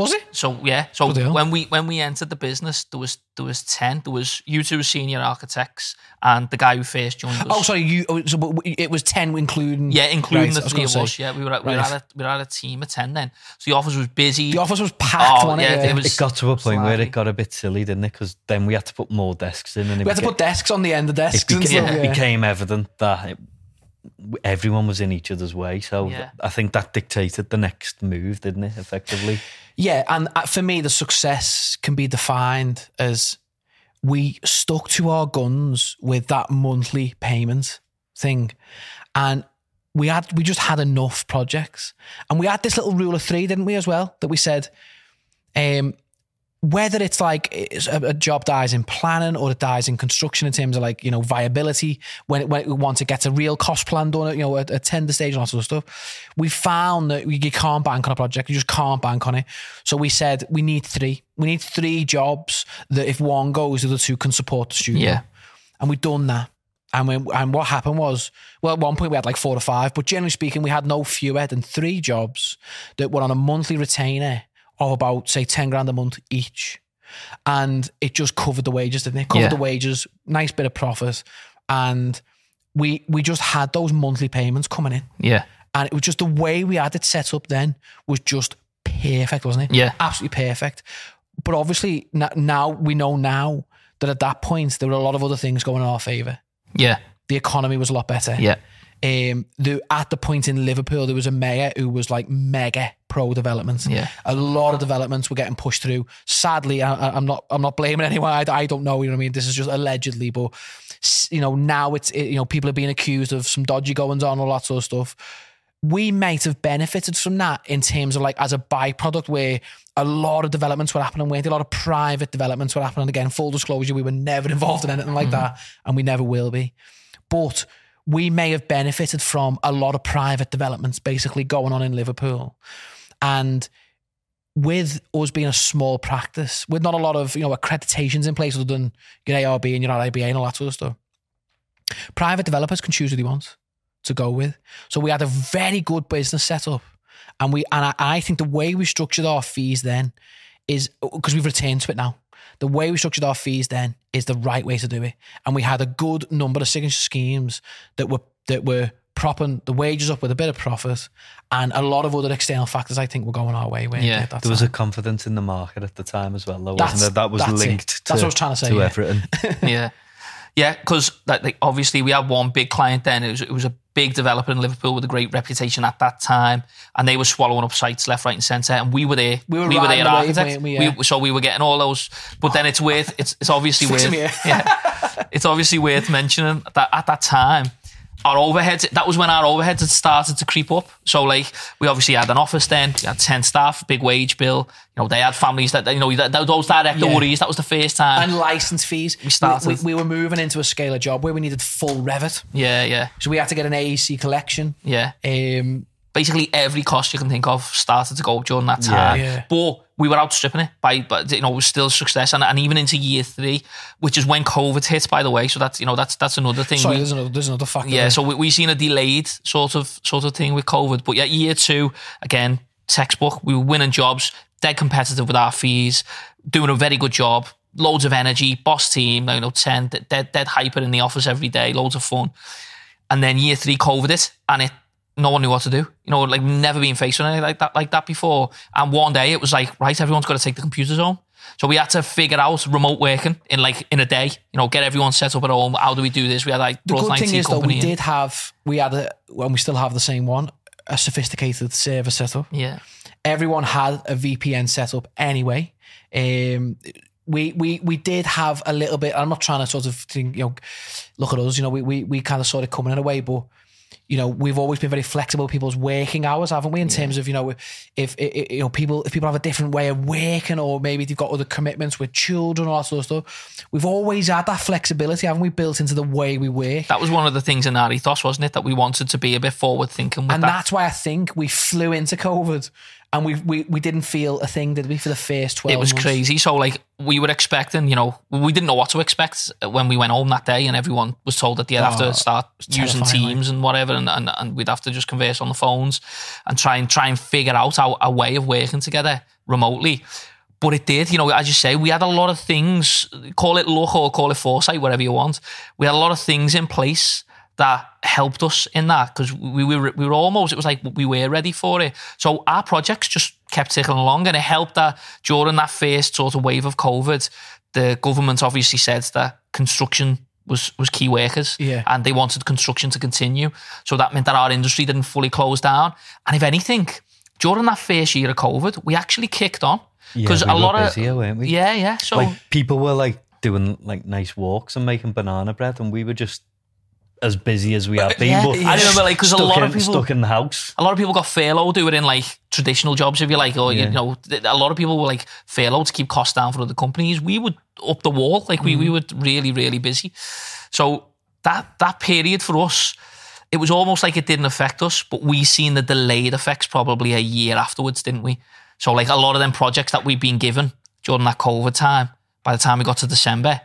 Was it? So yeah, so when we when we entered the business, there was there was ten. There was you two senior architects and the guy who first joined us. Oh, sorry. You. oh, So it was ten, including. yeah, including Right, the was three gonna of us. Yeah, we were at, we, were at a, we were at a team of ten then. So the office was busy. The office was packed. Oh, wasn't yeah, it? it was- It got to a point where it got a bit silly, didn't it? Because then we had to put more desks in, and it, We had to beca- put desks on the end of it, desks and beca- stuff. it became evident that it, everyone was in each other's way. So Yeah. I think that dictated the next move, didn't it? Effectively, Yeah, and uh, for me, the success can be defined as we stuck to our guns with that monthly payment thing, and we had we just had enough projects, and we had this little rule of three, didn't we, as well? That we said, um, whether it's like it's a, a job dies in planning or it dies in construction in terms of like you know viability when it, when it, once it gets a real cost plan done you know at a tender stage and all sort of stuff we found that you can't bank on a project. You just can't bank on it. So we said we need three. We need three jobs that if one goes the other two can support the studio. Yeah. and we've done that. And when, and what happened was, well, at one point we had like four or five, but generally speaking, we had no fewer than three jobs that were on a monthly retainer of about say ten grand a month each, and it just covered the wages, didn't it? Covered Yeah. the wages, nice bit of profit, and we we just had those monthly payments coming in, yeah, and it was just the way we had it set up. Then was just perfect, wasn't it? Yeah. absolutely perfect. But obviously now we know now that at that point there were a lot of other things going in our favour yeah, the economy was a lot better. yeah, Um, the, at the point in Liverpool, there was a mayor who was like mega pro development. Yeah. a lot of developments were getting pushed through. Sadly, I, I'm not. I'm not blaming anyone. I, I don't know. You know what I mean? This is just allegedly, but you know now it's it, you know people are being accused of some dodgy goings on, all that sort of stuff. We might have benefited from that in terms of like as a byproduct where a lot of developments were happening, weren't a lot of private developments were happening. Again, full disclosure, we were never involved in anything like that, and we never will be. But we may have benefited from a lot of private developments basically going on in Liverpool. And with us being a small practice, with not a lot of you know accreditations in place other than your ARB and your RIBA and all that sort of stuff, private developers can choose who they want to go with. So we had a very good business setup, and we and I, I think the way we structured our fees then is because we've returned to it now. The way we structured our fees then is the right way to do it, and we had a good number of signature schemes that were that were propping the wages up with a bit of profit, and a lot of other external factors. I think were going our way. Yeah, that There was a confidence in the market at the time as well, though, wasn't there? That was that's it. linked That's what I was trying to say, to yeah. everything. yeah, yeah. Because like, like, obviously we had one big client then. It was it was a big developer in Liverpool with a great reputation at that time, and they were swallowing up sites left, right, and centre. And we were there. We were we were there, the architect. weren't we? So we were getting all those. But then it's worth. It's it's obviously worth. yeah, it's obviously worth mentioning that at that time. Our overheads, that was when our overheads had started to creep up. So, like, we obviously had an office then, we had 10 staff, big wage bill. You know, they had families that, you know, that, those director Yeah. worries. That was the first time. and license fees. We started- We, we were moving into a scale of job where we needed full Revit, yeah, yeah, so we had to get an AEC collection. yeah. Um, basically every cost you can think of started to go up during that time. Yeah. But we were outstripping it by, but you know, it was still success, and, and even into year three, which is when COVID hit, by the way. So that's you know that's that's another thing. sorry, We- there's another there's another factor. yeah, there. so we we seen a delayed sort of sort of thing with COVID, but yeah, year two again, textbook. We were winning jobs, dead competitive with our fees, doing a very good job. Loads of energy, boss team, you know, ten dead dead hyper in the office every day, loads of fun. And then year three, COVID it, and it no one knew what to do. You know, like never been faced with anything like that like that before. And one day it was like, right, everyone's got to take the computers home. So we had to figure out remote working in like in a day. You know, get everyone set up at home. How do we do this? We had like the good thing is though, we in. did have we had a and we still have the same one, a sophisticated server setup. Yeah. Everyone had a VPN setup anyway. Um, we we we did have a little bit. I'm not trying to sort of think, you know, look at us. You know, we we we kind of sort of coming in a way, but you know, we've always been very flexible with people's working hours, haven't we? In terms of you know, if, if you know people if people have a different way of working, or maybe they've got other commitments with children or that sort of stuff. We've always had that flexibility, haven't we? Built into the way we work. That was one of the things in our ethos, wasn't it? That we wanted to be a bit forward thinking and that. that's why I think we flew into COVID, and we we we didn't feel a thing, did we? For the first twelve, it was months? crazy. So like we were expecting, you know, we didn't know what to expect when we went home that day, and everyone was told that they'd have Oh, to start using Teams and whatever, and, and and we'd have to just converse on the phones and try and try and figure out our, a way of working together remotely. But it did, you know, as you say, we had a lot of things, call it luck or call it foresight, whatever you want. We had a lot of things in place that helped us in that because we were we were almost it was like we were ready for it. So our projects just kept ticking along, and it helped that during that first sort of wave of COVID, the government obviously said that construction was was key workers, Yeah. and they wanted construction to continue. So that meant that our industry didn't fully close down, and if anything. During that first year of COVID, we actually kicked on Yeah, because we a lot busier, of weren't we? yeah, yeah. So Like people were like doing like nice walks and making banana bread, and we were just as busy as we have been. yeah, but I remember, like, 'cause a stuck lot in, of people- stuck in the house. a lot of people got furloughed who were in like traditional jobs, if you like, or Yeah. you know, a lot of people were like furloughed to keep costs down for other companies. We would up the wall, like we we Mm-hmm. were really really busy. So that that period for us, it was almost like it didn't affect us, but we seen the delayed effects probably a year afterwards, didn't we? So like a lot of them projects that we've been given during that COVID time, by the time we got to December,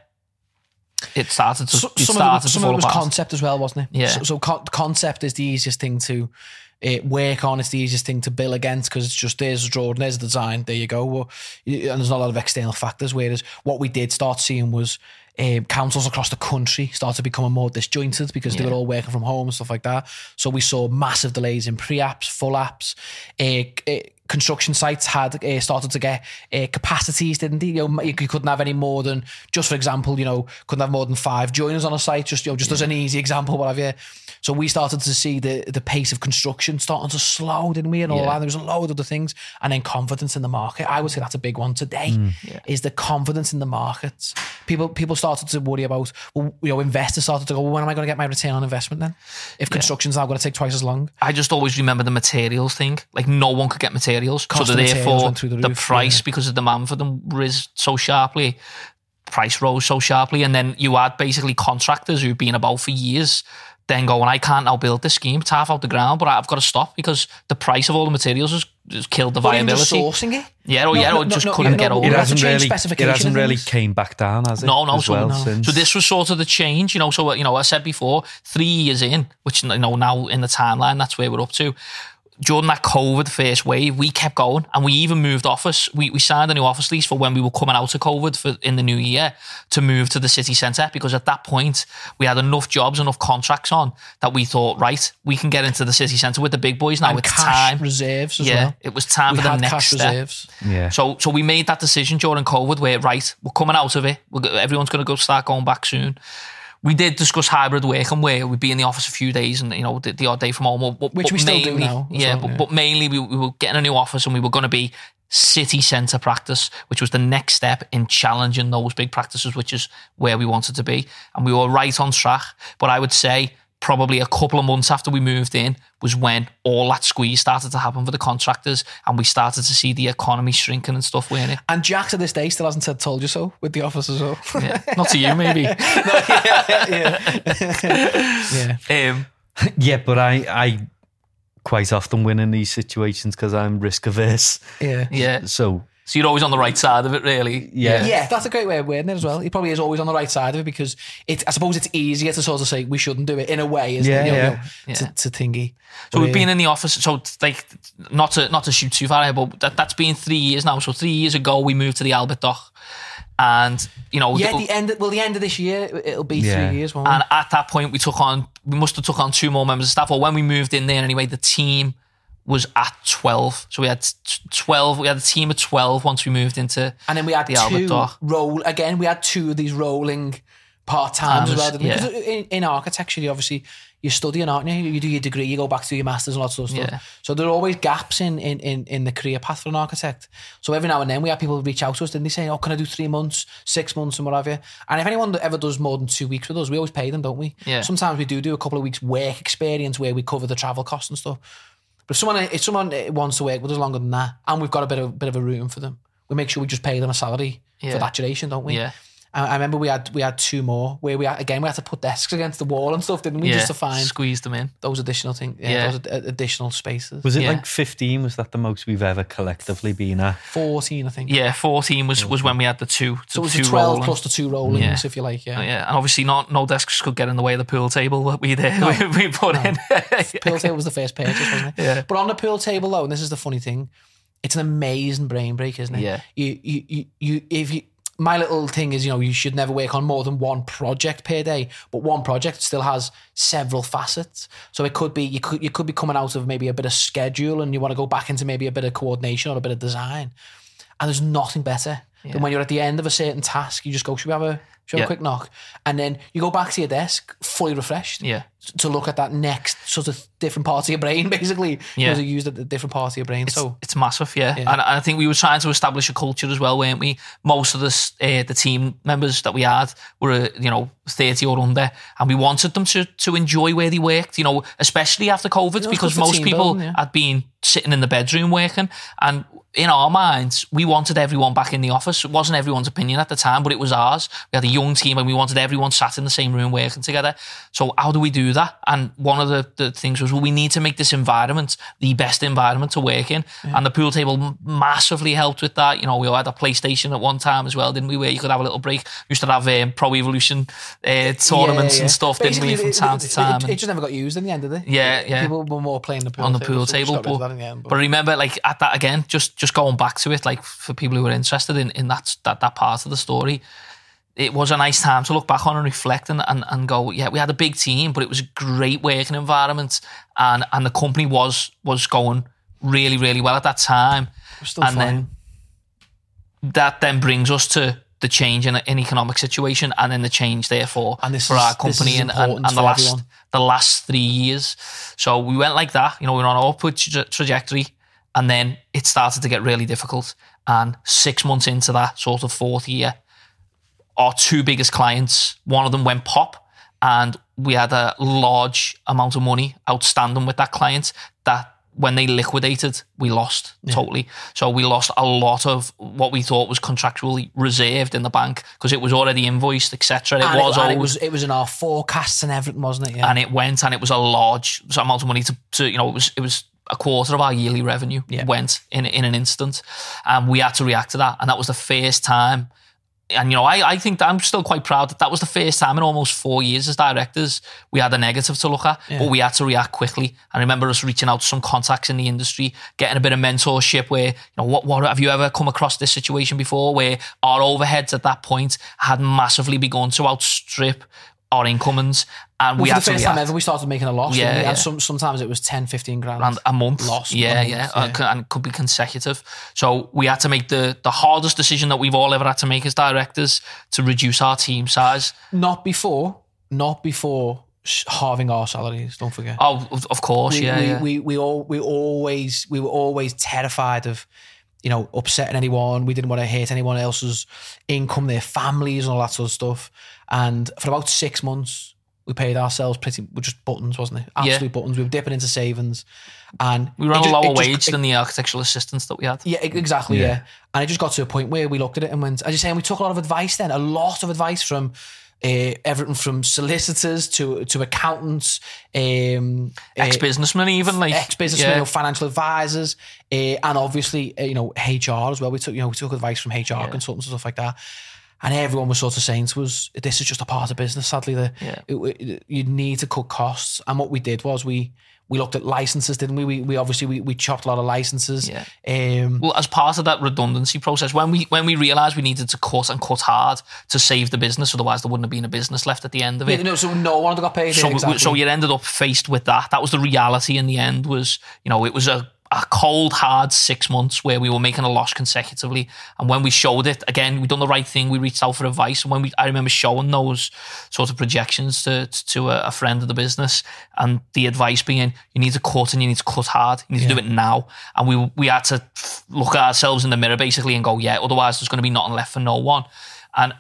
it started to So- it some started of it, to some of it was apart. concept as well, wasn't it? Yeah. So, so con- concept is the easiest thing to uh, work on. It's the easiest thing to bill against because it's just there's a drawing, there's a design, there you go. Well, and there's not a lot of external factors. Whereas what we did start seeing was um, councils across the country started becoming more disjointed because they were all working from home and stuff like that. So we saw massive delays in pre-apps, full apps. Uh, uh, construction sites had uh, started to get uh, capacities, didn't they? You know, you couldn't have any more than, just for example, you know, couldn't have more than five joiners on a site. Just you know, just as an easy example, what have you. So we started to see the the pace of construction starting to slow, didn't we? And all Yeah. that. There was a load of other things, and then confidence in the market. I would say that's a big one today. Mm. Is the confidence in the markets? People people started to worry about. Well, you know, investors started to go. Well, when am I going to get my return on investment then? If construction's now going to take twice as long. I just always remember the materials thing. Like no one could get materials, Cost so of materials therefore went through the the, price yeah. because the demand for them rose so sharply. Price rose so sharply, and then you had basically contractors who've been about for years. Then going, I can't now build this scheme. It's half out the ground, but I've got to stop because the price of all the materials has, has killed the Or viability. sourcing it. Yeah, or No, yeah, oh, no, or no, just no, couldn't no, get but over It we it. have to hasn't really, it hasn't really things. came back down, has it? No, no, as so, well, no. So this was sort of the change, you know. So you know, I said before, three years in, which you know now in the timeline, that's where we're up to. During that COVID first wave, we kept going, and we even moved office. We we signed a new office lease for when we were coming out of COVID for in the new year to move to the city centre because at that point we had enough jobs, enough contracts on that we thought, right, we can get into the city centre with the big boys now. And it's cash time. reserves as yeah, well. it was time We for the had next cash step. reserves. yeah. So so we made that decision during COVID where right, we're coming out of it. We're, everyone's going to go start going back soon. We did discuss hybrid working where we'd be in the office a few days and you know the, the odd day from home. But, but- Which but we still do mainly- now Yeah, well, but, yeah. but mainly we, we were getting a new office and we were going to be city centre practice, which was the next step in challenging those big practices, which is where we wanted to be. And we were right on track. But I would say probably a couple of months after we moved in was when all that squeeze started to happen for the contractors and we started to see the economy shrinking and stuff, weren't it? And Jack to this day still hasn't said "told you so" with the office as well. Yeah. Not to you, maybe. yeah. Yeah, yeah. Um, yeah, but I, I quite often win in these situations because I'm risk averse. Yeah. yeah. So So you're always on the right side of it, really. Yeah. Yeah, that's a great way of wording it as well. He probably is always on the right side of it because it. I suppose it's easier to sort of say we shouldn't do it in a way, isn't Yeah, it? You know, yeah. you know, Yeah. To, to thingy. So But, we've uh, been in the office. So like, not to not to shoot too far ahead, but that, that's been three years now. So three years ago, we moved to the Albert Dock, and you know, Yeah, the end. Well, the end of this year, it'll be Yeah. three years. Won't and at that point, we took on we must have took on two more members of staff. Or when we moved in there, anyway, the team was at twelve. So we had twelve. We had a team of twelve once we moved into. And then we had the two roll again. We had two of these rolling part times as well. Didn't we? yeah. 'Cause in, in architecture, you obviously you're studying, aren't you? You do your degree, you go back to your masters and lots of stuff. Yeah. So there are always gaps in, in in in the career path for an architect. So every now and then we have people reach out to us, didn't they say, "Oh, can I do three months, six months, and what have you?" And if anyone that ever does more than two weeks with us, we always pay them, don't we? Yeah. Sometimes we do do a couple of weeks work experience where we cover the travel costs and stuff. But if someone if someone eh, wants to work with us longer than that, and we've got a bit of bit of a room for them, we make sure we just pay them a salary Yeah. for that duration, don't we? Yeah. I, I remember we had we had two more where we had, again we had to put desks against the wall and stuff, didn't we? Yeah, Just to find squeezed them in. those additional things, yeah, Yeah. those ad- additional spaces. was it Yeah. like 15? Was that the most we've ever collectively been at? Fourteen, I think. Yeah, fourteen was was when we had the two. So it was two the twelve rolling. plus the two rollings, Yeah. if you like. Yeah. Oh, yeah, and obviously not no desks could get in the way of the pool table that we did. we, we put in. Pool table was the first purchase, wasn't it? Yeah. But on the pool table though, and this is the funny thing, it's an amazing brain break, isn't it? Yeah. You you you, you if you my little thing is, you know, you should never work on more than one project per day, but one project still has several facets. So it could be you could you could be coming out of maybe a bit of schedule and you want to go back into maybe a bit of coordination or a bit of design. And there's nothing better than when you're at the end of a certain task, you just go, should we have a have Yeah. a quick knock? And then you go back to your desk fully refreshed yeah, to look at that next sort of different part of your brain, basically. Yeah. Because you used at the different parts of your brain. so it's massive, yeah. Yeah. And I think we were trying to establish a culture as well, weren't we? Most of the uh, the team members that we had were, uh, you know, thirty or under, and we wanted them to to enjoy where they worked. You know, especially after COVID, it's because most people building, yeah. had been sitting in the bedroom working, and in our minds, we wanted everyone back in the office. It wasn't everyone's opinion at the time, but it was ours. We had a young team, and we wanted everyone sat in the same room working together. So how do we do that? And one of the, the things was, well, we need to make this environment the best environment to work in. And the pool table massively helped with that. You know, we all had a PlayStation at one time as well, didn't we? Where you could have a little break. We used to have um, Pro Evolution uh, tournaments Yeah, yeah. and stuff, didn't we, from time it, to time? It, it just never got used in the end of it. Yeah, yeah. People were more playing the pool on the table, pool table. of But, the end, but- but remember, like at that again, just just going back to it, like for people who are interested in, in that that that part of the story, it was a nice time to look back on and reflect and, and, and go, yeah, we had a big team, but it was a great working environment, and and the company was was going really really well at that time. Still and flying. then that then brings us to the change in an economic situation, and then the change therefore And for is- our company and, and, and the last everyone. the last three years. So we went like that, you know, we were on an upward tra- trajectory, and then it started to get really difficult. And six months into that sort of fourth year, our two biggest clients, one of them went pop, and we had a large amount of money outstanding with that client that when they liquidated, we lost totally. So we lost a lot of what we thought was contractually reserved in the bank because it was already invoiced, etc. It and was it, it was it was in our forecasts and everything, wasn't it? Yeah. and it went and it was a large amount of money to, to you know it was it was a quarter of our yearly revenue Yeah. went in in an instant and we had to react to that and that was the first time and you know I, I think that I'm still quite proud that that was the first time in almost four years as directors we had a negative to look at but we had to react quickly. I remember us reaching out to some contacts in the industry getting a bit of mentorship where you know what, what have you ever come across this situation before where our overheads at that point had massively begun to outstrip our incomings and we for had the first time ever, we started making a loss. Yeah, we? yeah. And some, sometimes it was 10, 15 grand. and a month. Lost yeah, month, yeah, yeah. Uh, and it could be consecutive. So we had to make the the hardest decision that we've all ever had to make as directors to reduce our team size. Not before, not before halving our salaries. Don't forget. Oh, of, of course, we, yeah, we, yeah. we we all we always we were always terrified of you know upsetting anyone. We didn't want to hurt anyone else's income, their families, and all that sort of stuff. And for about six months, we paid ourselves pretty with just buttons, wasn't it? Absolute buttons. We were dipping into savings, and we were on a lower it just- wage it- than the architectural assistants that we had. yeah, exactly. Yeah. And it just got to a point where we looked at it and went, as you say, and we took a lot of advice then, a lot of advice from uh, everything from solicitors to to accountants, um, Ex businessmen, even like ex businessmen, yeah. or financial advisors, uh, and obviously uh, you know HR as well. We took you know we took advice from HR consultants and stuff like that. And everyone was sort of saying to us, "This is just a part of business. Sadly, the Yeah. you need to cut costs." And what we did was we we looked at licenses, didn't we? We, we obviously we, we chopped a lot of licenses. Yeah. Um, Well, as part of that redundancy process, when we when we realised we needed to cut and cut hard to save the business, otherwise there wouldn't have been a business left at the end of it. Yeah, no, so no one got paid. so, exactly. so you ended up faced with that. That was the reality in the end. Was you know it was a, a cold, hard six months where we were making a loss consecutively. And when we showed it again, we'd done the right thing. We reached out for advice. And when we, I remember showing those sort of projections to to a, friend of the business, and the advice being, you need to cut and you need to cut hard. You need to do it now. And we we had to look at ourselves in the mirror basically and go, yeah. Otherwise, there's going to be nothing left for no one. And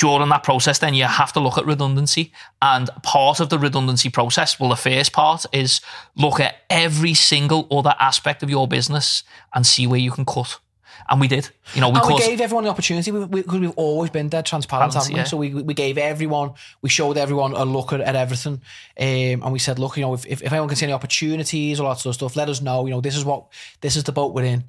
during that process, then you have to look at redundancy. And part of the redundancy process, well, the first part is look at every single other aspect of your business and see where you can cut. And we did. You know, we we gave everyone the opportunity because we, we, have always been dead transparent, haven't we? yeah. So we, we gave everyone, we showed everyone a look at, at everything. Um, and we said, look, you know, if, if, if anyone can see any opportunities or that sort of stuff, let us know. You know, this is what, this is the boat we're in.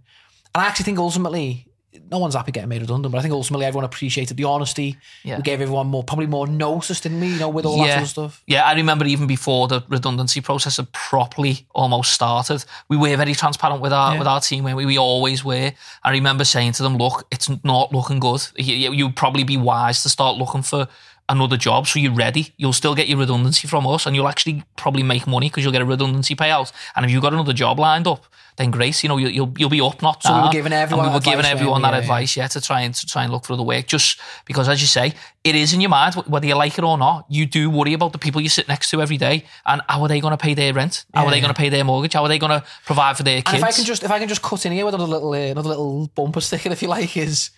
And I actually think ultimately, no one's happy getting made redundant, but I think ultimately everyone appreciated the honesty. Yeah. We gave everyone more, probably more notice, didn't we? You know, with all that sort of stuff. Yeah, I remember even before the redundancy process had properly almost started, we were very transparent with our Yeah. with our team. We, we always were. I remember saying to them, "Look, it's not looking good. You- you'd probably be wise to start looking for another job so you're ready. You'll still get your redundancy from us, and you'll actually probably make money because you'll get a redundancy payout. And if you've got another job lined up." Then grace, you know, you, you'll you'll be up, not So we were giving everyone and we were that giving advice, everyone that? Yeah, advice, yeah, to try and to try and look for other work. Just because, as you say, it is in your mind whether you like it or not. You do worry about the people you sit next to every day, and how are they going to pay their rent? How Yeah, are they yeah. going to pay their mortgage? How are they going to provide for their And kids? if I can just if I can just cut in here with another little uh, another little bumper sticker, if you like, is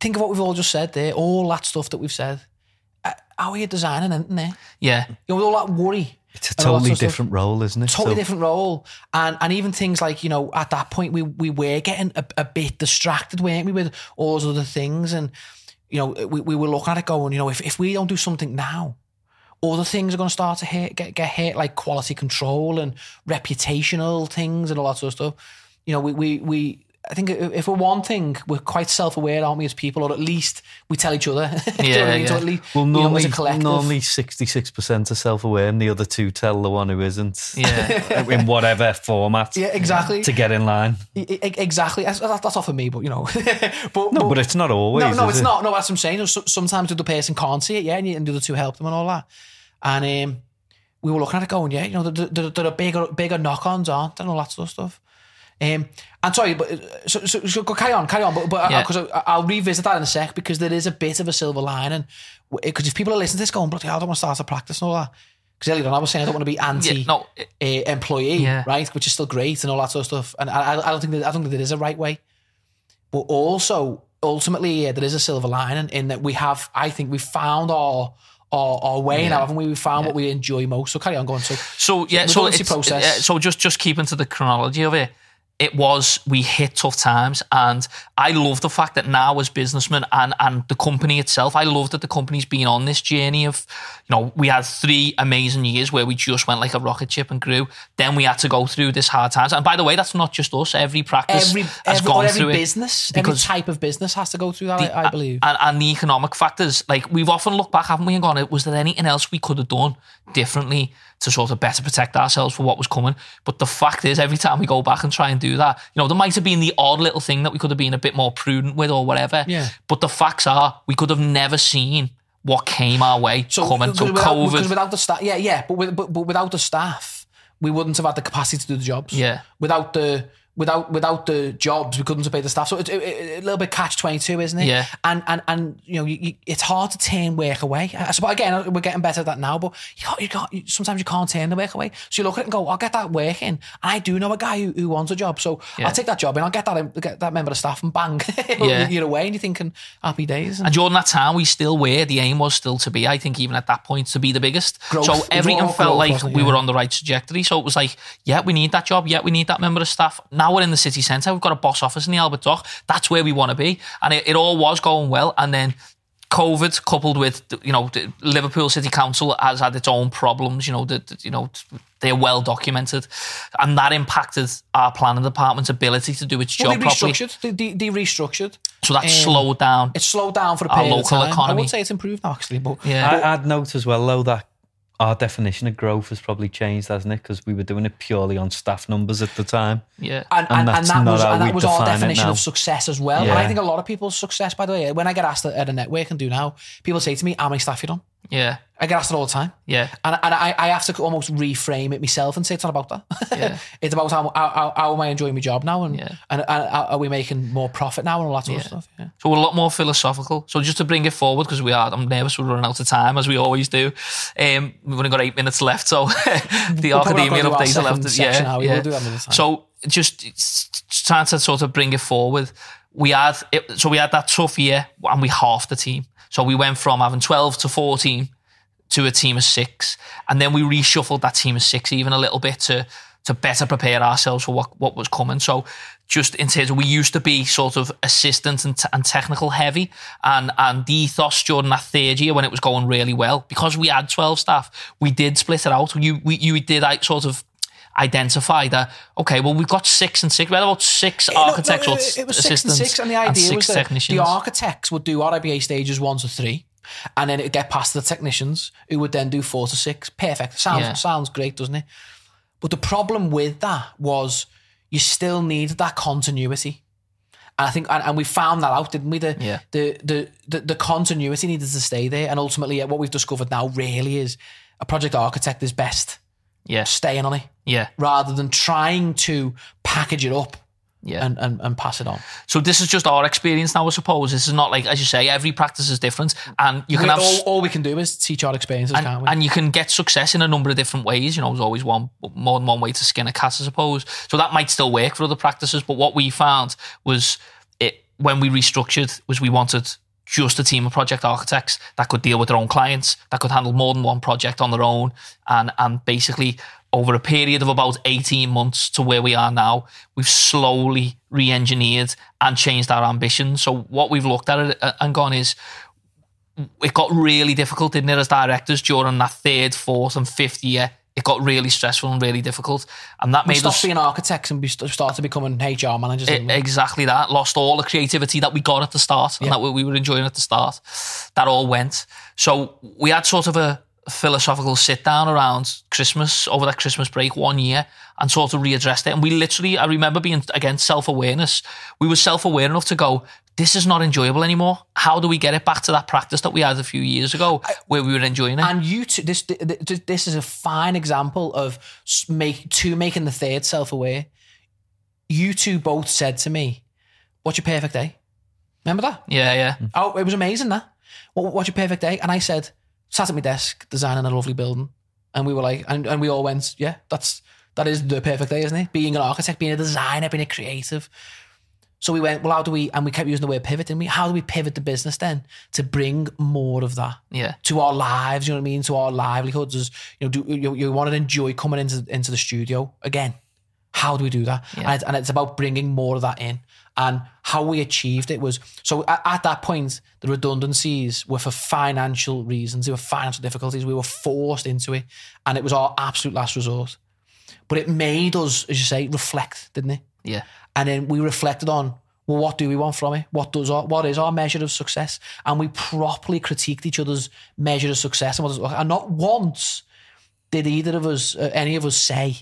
think of what we've all just said there, all that stuff that we've said. Uh, How are you designing, isn't there? yeah, You know, with all that worry. It's a all totally of stuff. different role, isn't it? Totally So- different role, and and even things like you know at that point we we were getting a, a bit distracted, weren't we, with all those other things, and you know we, we were looking at it going, you know, if, if we don't do something now, other things are going to start to hit, get get hit, like quality control and reputational things and all that sort of stuff. You know, we we we I think if if we're one thing, we're quite self-aware, aren't we, as people, or at least we tell each other. Do you know what I Yeah, mean? So yeah. at least, Well, you know, as normally, a normally 66% are self aware, and the other two tell the one who isn't. Yeah. in whatever format yeah, exactly. to get in line. Exactly. That's, that's that's not for me, but you know. but, No, but it's not always. no, no, it's it? not. No, that's what I'm saying. Sometimes the other person can't see it, yeah, and, you, and the other two help them and all that. And um, we were looking at it going, yeah, you know, there, there, there are bigger, bigger knock-ons, aren't there, and all that sort of stuff. Um, and sorry, but uh, so, so, so go- carry on, carry on. But but Yeah. because I'll revisit that in a sec because there is a bit of a silver lining. Because if people are listening to this going, bloody hell, I don't want to start a practice and all that. Because earlier on I was saying I don't want to be anti Yeah, no, it- uh, employee, Yeah. right? Which is still great and all that sort of stuff. And I, I- don't think that I don't think there is a right way. But also, ultimately, yeah, there is a silver lining in that we have. I think we found our our, our way now, haven't we? We found what we enjoy most. So carry on going. So So yeah, so it's, process. uh, so just just keeping to the chronology of it. It was we hit tough times, and I love the fact that now as businessmen and and the company itself, I love that the company's been on this journey of, you know, we had three amazing years where we just went like a rocket ship and grew. Then we had to go through this hard times, and by the way, that's not just us. Every practice every has every, gone every through business, every type of business has to go through that. I, I uh, believe. and, and the economic factors, like we've often looked back, haven't we, and gone, was there anything else we could have done differently to sort of better protect ourselves for what was coming? But the fact is, every time we go back and try and do that, you know, there might have been the odd little thing that we could have been a bit more prudent with or whatever. Yeah. But the facts are, we could have never seen what came our way coming. So without, COVID, because without the staff, yeah, yeah, but, with, but but without the staff, we wouldn't have had the capacity to do the jobs. Yeah. Without the without without the jobs, we couldn't pay the staff. So it's it, it, a little bit catch twenty two, isn't it? Yeah. And and and you know, you, you, it's hard to turn work away. I suppose again, we're getting better at that now, but you can't, you can't. Sometimes you can't turn the work away. So you look at it and go, "I'll get that work in." And I do know a guy who, who wants a job, so Yeah. I'll take that job and I'll get that get that member of staff and bang, Yeah. you're away and you're thinking happy days. And during that time, we still were. The aim was still to be, I think, even at that point, to be the biggest. Growth. So everything felt growth, like it? we were on the right trajectory. So it was like, yeah, we need that job. Yeah, we need that member of staff. Now we're in the city centre. We've got a boss office in the Albert Dock. That's where we want to be. And it, it all was going well. And then COVID, coupled with you know the Liverpool City Council, has had its own problems. You know that you know they're well documented, and that impacted our planning department's ability to do its Well, job they properly. restructured. They, they, they restructured. So that Um, slowed down. It slowed down for a Our local of time. I would say it's improved now, actually. But Yeah. I, I'd note as well, though, that our definition of growth has probably changed, hasn't it? Because we were doing it purely on staff numbers at the time. Yeah. and, And and, and, that not was how and we that was our definition of success as well. And I think a lot of people's success, by the way, when I get asked at, at a network and do now, people say to me, "How many staff you done?" Yeah. I get asked it all the time. Yeah. And, and I, I have to almost reframe it myself and say it's not about that. Yeah. it's about how, how, how am I enjoying my job now and, Yeah. and, and are we making more profit now and all that sort of stuff. Yeah. So we're a lot more philosophical. So just to bring it forward, because we are, I'm nervous we're running out of time, as we always do. Um, we've only got eight minutes left, so the We'll academia not do our updates are left. Yeah, now. Yeah. will do that time. So just trying to sort of bring it forward. We had it, so we had that tough year, and we halved the team. So we went from having 12 to 14 to a team of six, and then we reshuffled that team of six even a little bit to to better prepare ourselves for what, what was coming. So just in terms of we used to be sort of assistant and, t- and technical heavy, and and the ethos during that third year when it was going really well because we had twelve staff, we did split it out. You we, you did like, sort of identify that okay well we've got six and six we had about six architects No, or no, it was six and assistants six, and the idea six was that the architects would do RIBA stages one to three, and then it'd get past the technicians who would then do four to six. Perfect. Sounds Yeah. sounds great, doesn't it? But the problem with that was you still need that continuity. And I think, and, and we found that out, didn't we? The, Yeah. the, the, the, the continuity needed to stay there. And ultimately, what we've discovered now really is a project architect is best yeah staying on it yeah rather than trying to package it up yeah and, and, and pass it on. so this is just our experience now I suppose this is not like as you say every practice is different and you can We- have all, all we can do is teach our experiences, can't we? and you can get success in a number of different ways. You know, there's always one more than one way to skin a cat, I suppose. So that might still work for other practices. But what we found was it when we restructured was we wanted just a team of project architects that could deal with their own clients, that could handle more than one project on their own, and and basically over a period of about 18 months to where we are now, we've slowly re-engineered and changed our ambition. So what we've looked at it uh, and gone is it got really difficult, didn't it, as directors during that third, fourth, and fifth year it got really stressful and really difficult, and that We made stopped us being architects and we st- started becoming HR managers. Didn't exactly that. Lost all the creativity that we got at the start and that we we were enjoying at the start. That all went. So we had sort of a philosophical sit down around Christmas over that Christmas break one year and sort of readdressed it. And we literally, I remember being again self awareness. We were self aware enough to go. This is not enjoyable anymore. How do we get it back to that practice that we had a few years ago, where we were enjoying it? And you two, this this this is a fine example of make two making the third self aware. You two both said to me, "What's your perfect day?" Remember that? yeah, yeah, Oh, it was amazing. That. What, what's your perfect day? And I said, sat at my desk designing a lovely building, and we were like, and, and we all went, yeah, that's that is the perfect day, isn't it? Being an architect, being a designer, being a creative. So we went, well, how do we? And we kept using the word pivot, didn't we? How do we pivot the business then to bring more of that? yeah, to our lives, you know what I mean, to our livelihoods. As you know, do you, you want to enjoy coming into into the studio again? How do we do that? Yeah. And, it's, and it's about bringing more of that in. And how we achieved it was so at, at that point, the redundancies were for financial reasons. They were financial difficulties. We were forced into it, and it was our absolute last resort. But it made us, as you say, reflect, didn't it? yeah, and then we reflected on well what do we want from it? What does our, what is our measure of success? And we properly critiqued each other's measure of success. And, and not once did either of us uh, any of us say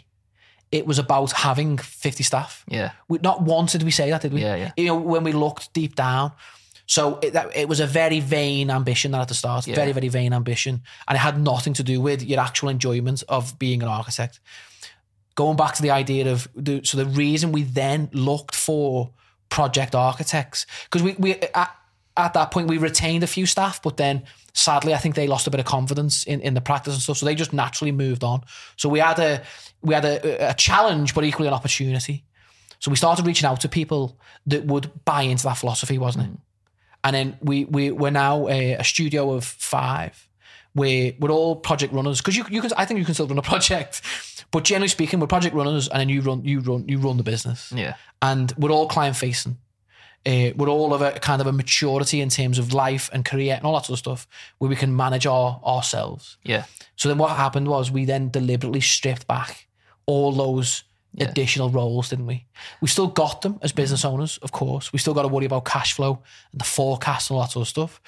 it was about having 50 staff. Yeah, we, not once did we say that did we? Yeah, yeah. you know when we looked deep down. So it, that, it was a very vain ambition that at the start. Yeah. very very vain ambition. And it had nothing to do with your actual enjoyment of being an architect going back to the idea of the so the reason we then looked for project architects because we we at, at that point we retained a few staff but then sadly I think they lost a bit of confidence in, in the practice and stuff so they just naturally moved on. So we had a we had a, a challenge but equally an opportunity. So we started reaching out to people that would buy into that philosophy wasn't it? Mm. And then we we we're now a, a studio of five. Where we're all project runners because you you can I think you can still run a project, but generally speaking, we're project runners, and then you run you run you run the business, yeah, and we're all client facing. Uh, we're all of a kind of a maturity in terms of life and career and all that sort of stuff where we can manage our ourselves. yeah, So then what happened was we then deliberately stripped back all those Yeah. additional roles, didn't we? We still got them as business owners, of course. We still got to worry about cash flow and the forecast and all that sort of stuff.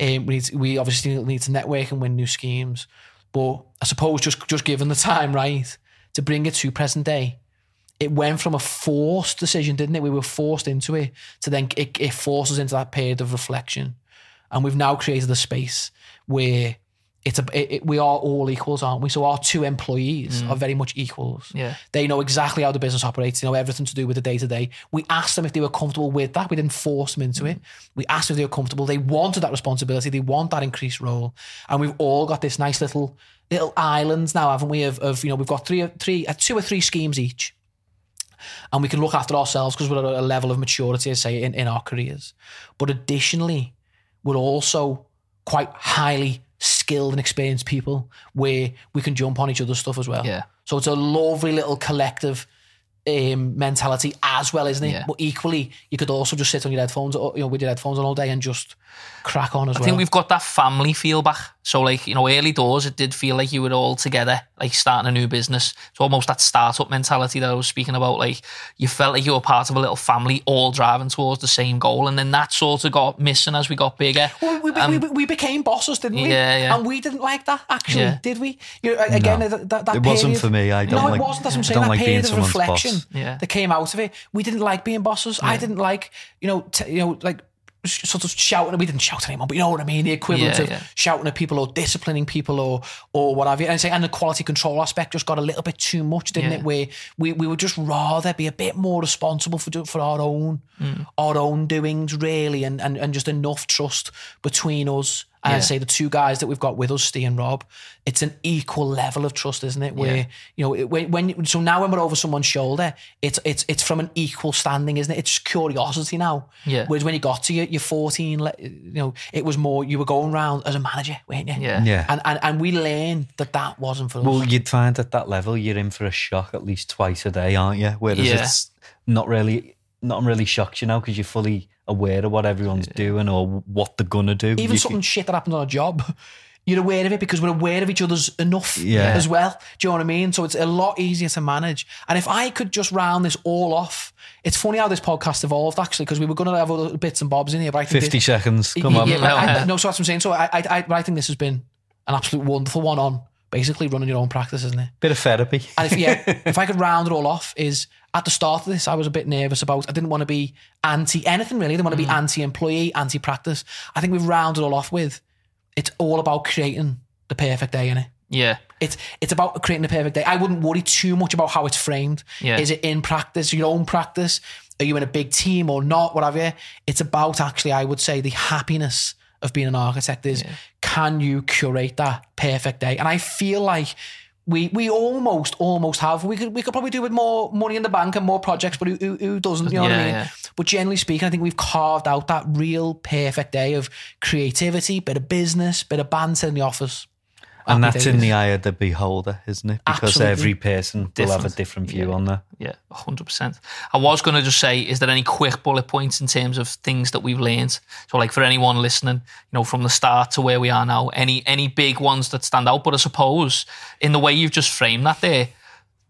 Um, we need to, we obviously need to network and win new schemes. But I suppose just just given the time right to bring it to present day, it went from a forced decision, didn't it? We were forced into it to then it, it forces into that period of reflection, and we've now created a space where it's a it, it- we are all equals, aren't we? So our two employees are very much equals. yeah, They know exactly how the business operates. They know everything to do with the day to day. We asked them if they were comfortable with that. We didn't force them into it. We asked them if they were comfortable. They wanted that responsibility. They want that increased role. And we've all got this nice little little islands now, haven't we? Of, of you know, we've got three, three, uh, two or three schemes each, and we can look after ourselves because we're at a level of maturity, I say, in, in our careers. But additionally, we're also quite highly skilled and experienced people where we can jump on each other's stuff as well. Yeah. So it's a lovely little collective um, mentality as well, isn't it? Yeah. But equally, you could also just sit on your headphones, or, you know, with your headphones on all day and just crack on as I well. I think we've got that family feel back. So, like, you know, early doors, it did feel like you were all together, like starting a new business. It's almost that startup mentality that I was speaking about. Like, you felt like you were part of a little family, all driving towards the same goal. And then that sort of got missing as we got bigger. Well, we, we, we, we became bosses, didn't we? Um, Yeah, yeah. And we didn't like that, actually, Yeah. did we? You know, again, No. that, that, that It wasn't period- for me. I don't no, like- it wasn't. That's what I'm saying. that like being period of someone's reflection boss. Yeah. that came out of it, we didn't like being bosses. I didn't like, you know, t- you know, like sh- sort of shouting. We didn't shout at anyone, but you know what I mean. The equivalent Yeah, of yeah. shouting at people or disciplining people or or what have you. And, say, and the quality control aspect just got a little bit too much, didn't Yeah. it? Where we, we would just rather be a bit more responsible for for our own Mm. our own doings, really, and and, and just enough trust between us. And Yeah. I'd say the two guys that we've got with us, Steve and Rob, it's an equal level of trust, isn't it? Where Yeah. you know it- when, when so now when we're over someone's shoulder, it's it's it's from an equal standing, isn't it? It's curiosity now. Yeah. Whereas when you got to your, your 14, you know, it was more you were going around as a manager, weren't you? Yeah. Yeah. And and and we learned that that wasn't for us. Well, you'd find at that level you're in for a shock at least twice a day, aren't you? Whereas Yeah. it's not really, not really shocks you know, because you're fully aware of what everyone's doing or what they're gonna do. Even You something shit that happens on a job. you're aware of it because we're aware of each other's enough Yeah. as well. Do you know what I mean? So it's a lot easier to manage. And if I could just round this all off, it's funny how this podcast evolved actually because we were going to have other bits and bobs in here, but I think 50 this- seconds. Come on. yeah, but I, no, so that's what I'm saying. So I, I, I, but I think this has been an absolute wonderful one on basically running your own practice, isn't it? Bit of therapy. And if yeah, if I could round it all off, is at the start of this, I was a bit nervous about. I didn't want to be anti anything really. I didn't want to be mm. anti employee, anti practice. I think we've rounded it all off with it's all about creating the perfect day in it. Yeah. It's it's about creating the perfect day. I wouldn't worry too much about how it's framed. Yeah. Is it in practice, your own practice? Are you in a big team or not? Whatever. It's about actually, I would say, the happiness of being an architect is can you curate that perfect day? And I feel like we we almost almost have. We could we could probably do with more money in the bank and more projects, but who, who, who doesn't? You know what I mean? yeah. But generally speaking, I think we've carved out that real perfect day of creativity, bit of business, bit of banter in the office. And that's in the eye of the beholder, isn't it? Because Absolutely. every person will have a Different. different view Yeah. on that. Yeah, hundred percent. I was going to just say, is there any quick bullet points in terms of things that we've learned? So, like for anyone listening, you know, from the start to where we are now, any any big ones that stand out? But I suppose in the way you've just framed that there,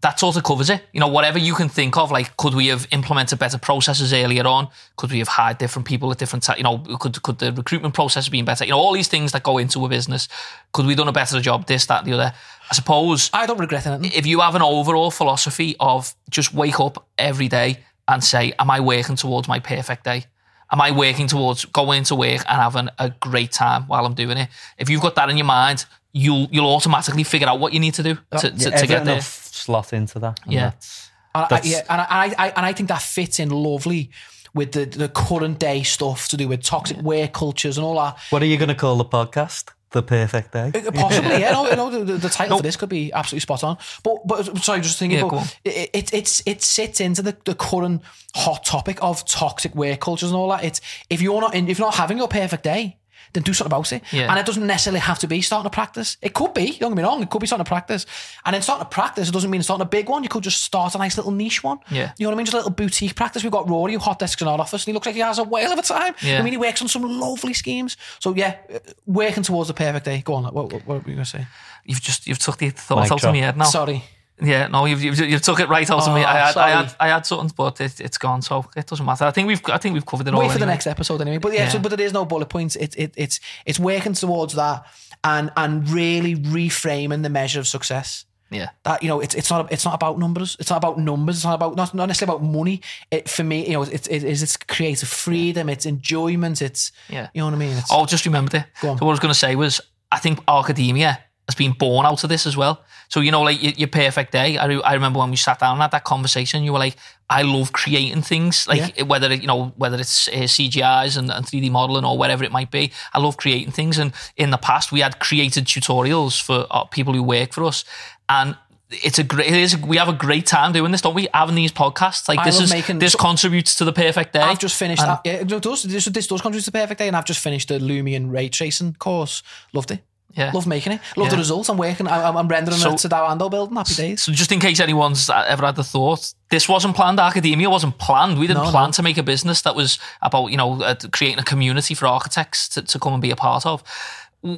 that sort of covers it. You know, whatever you can think of, like could we have implemented better processes earlier on? Could we have hired different people at different times? You know, could could the recruitment process have been better? You know, all these things that go into a business. Could we have done a better job? This, that, the other. I suppose I don't regret anything. if you have an overall philosophy of just wake up every day and say, Am I working towards my perfect day? Am I working towards going into work and having a great time while I'm doing it? If you've got that in your mind, you'll you'll automatically figure out what you need to do oh, to, to, to get there. Slot into that. and Yeah. that's- And I, yeah, and I, I, and I think that fits in lovely with the, the current day stuff to do with toxic work cultures and all that. What are you going to call the podcast? The perfect day? Uh, possibly, yeah. No, no, the, the title for this could be absolutely spot on. But, but sorry, just thinking, Yeah, but it, it, it's it sits into the, the current hot topic of toxic work cultures and all that. It's if you're not in, if you're not having your perfect day. Then do something about it. Yeah. And it doesn't necessarily have to be starting to practice. It could be, don't get me wrong, it could be starting to practice. And then starting to practice, it doesn't mean starting a big one. You could just start a nice little niche one. Yeah. You know what I mean? Just a little boutique practice. We've got Rory, who hot desks in our office, and he looks like he has a whale of a time. Yeah. I mean, he works on some lovely schemes. So yeah, uh, working towards the perfect day. Go on, what, what, what were you going to say? You've just you've took the thought Mic out of drop. my head now. Sorry. Yeah, no, you've, you've you've took it right out of me. Oh, I had, I had I had something, but it, it's gone, so it doesn't matter. I think we've I think we've covered it all. Wait for the anyway. next episode anyway. But yeah, Yeah. So, but there is no bullet points. It, it, it's it's working towards that and and really reframing the measure of success. Yeah, That you know, it's it's not it's not about numbers. It's not about numbers. It's not about not, not necessarily about money. It for me, you know, it's it is it's creative freedom. It's enjoyment. It's Yeah. you know what I mean. It's, Oh, just remembered it. So what I was going to say was, I think Archademia has been born out of this as well. So you know, like your, your perfect day. I, re- I remember when we sat down and had that conversation. You were like, I love creating things, like whether it, you know whether it's uh, CGIs and, and 3D modeling or whatever it might be. I love creating things. And in the past, we had created tutorials for uh, people who work for us, and. It's a great. It is. We have a great time doing this, don't we? Having these podcasts, like I this is making- this so- contributes to the perfect day. I've just finished that. Yeah, it does. This, this does contribute to the perfect day, and I've just finished the Lumion ray tracing course. Loved it. Yeah. Love making it. Love Yeah. the results. I'm working. I'm, I'm rendering So- it Tadao Ando building. Happy days. So just in case anyone's ever had the thought, this wasn't planned. Archademia wasn't planned. We didn't No, plan no. to make a business that was about you know uh, creating a community for architects to, to come and be a part of.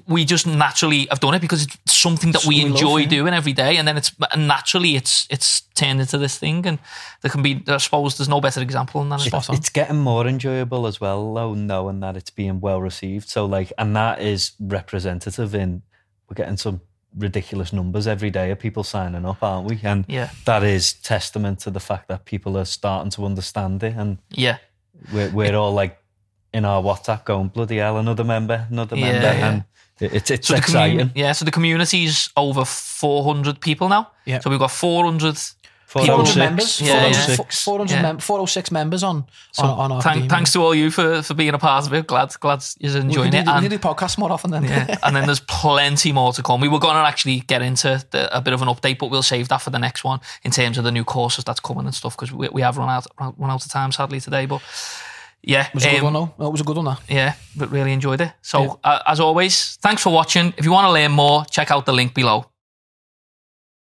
We just naturally have done it because it's something that we we love, enjoy yeah. doing every day, and then it's and naturally it's it's turned into this thing. And there can be, I suppose, there's no better example than that. as well. Spot on. It's getting more enjoyable as well, though, knowing that it's being well received. So, like, and that is representative in we're getting some ridiculous numbers every day of people signing up, aren't we? And Yeah. that is testament to the fact that people are starting to understand it, and Yeah, we're, we're all like in our WhatsApp going bloody hell, another member, another Yeah, member, yeah. and it- it's it's so exciting. community, yeah, so the community's over 400 people now. Yeah. So we've got 400 400 406, members. Oh yeah, yeah. 406. 400 Yeah. mem- 406 members on on, on our Thank, thanks to all you for, for being a part of it. Glad glad you're We enjoying need, it. we And- need to do podcasts more often then. Yeah, and then there's plenty more to come. We were going to actually get into the, a bit of an update, but we'll save that for the next one in terms of the new courses that's coming and stuff because we, we have run out run out of time sadly today. But yeah, It was a good um, one though. No, it was a good one that. yeah, but really enjoyed it. So uh, as always, thanks for watching. If you want to learn more, check out the link below.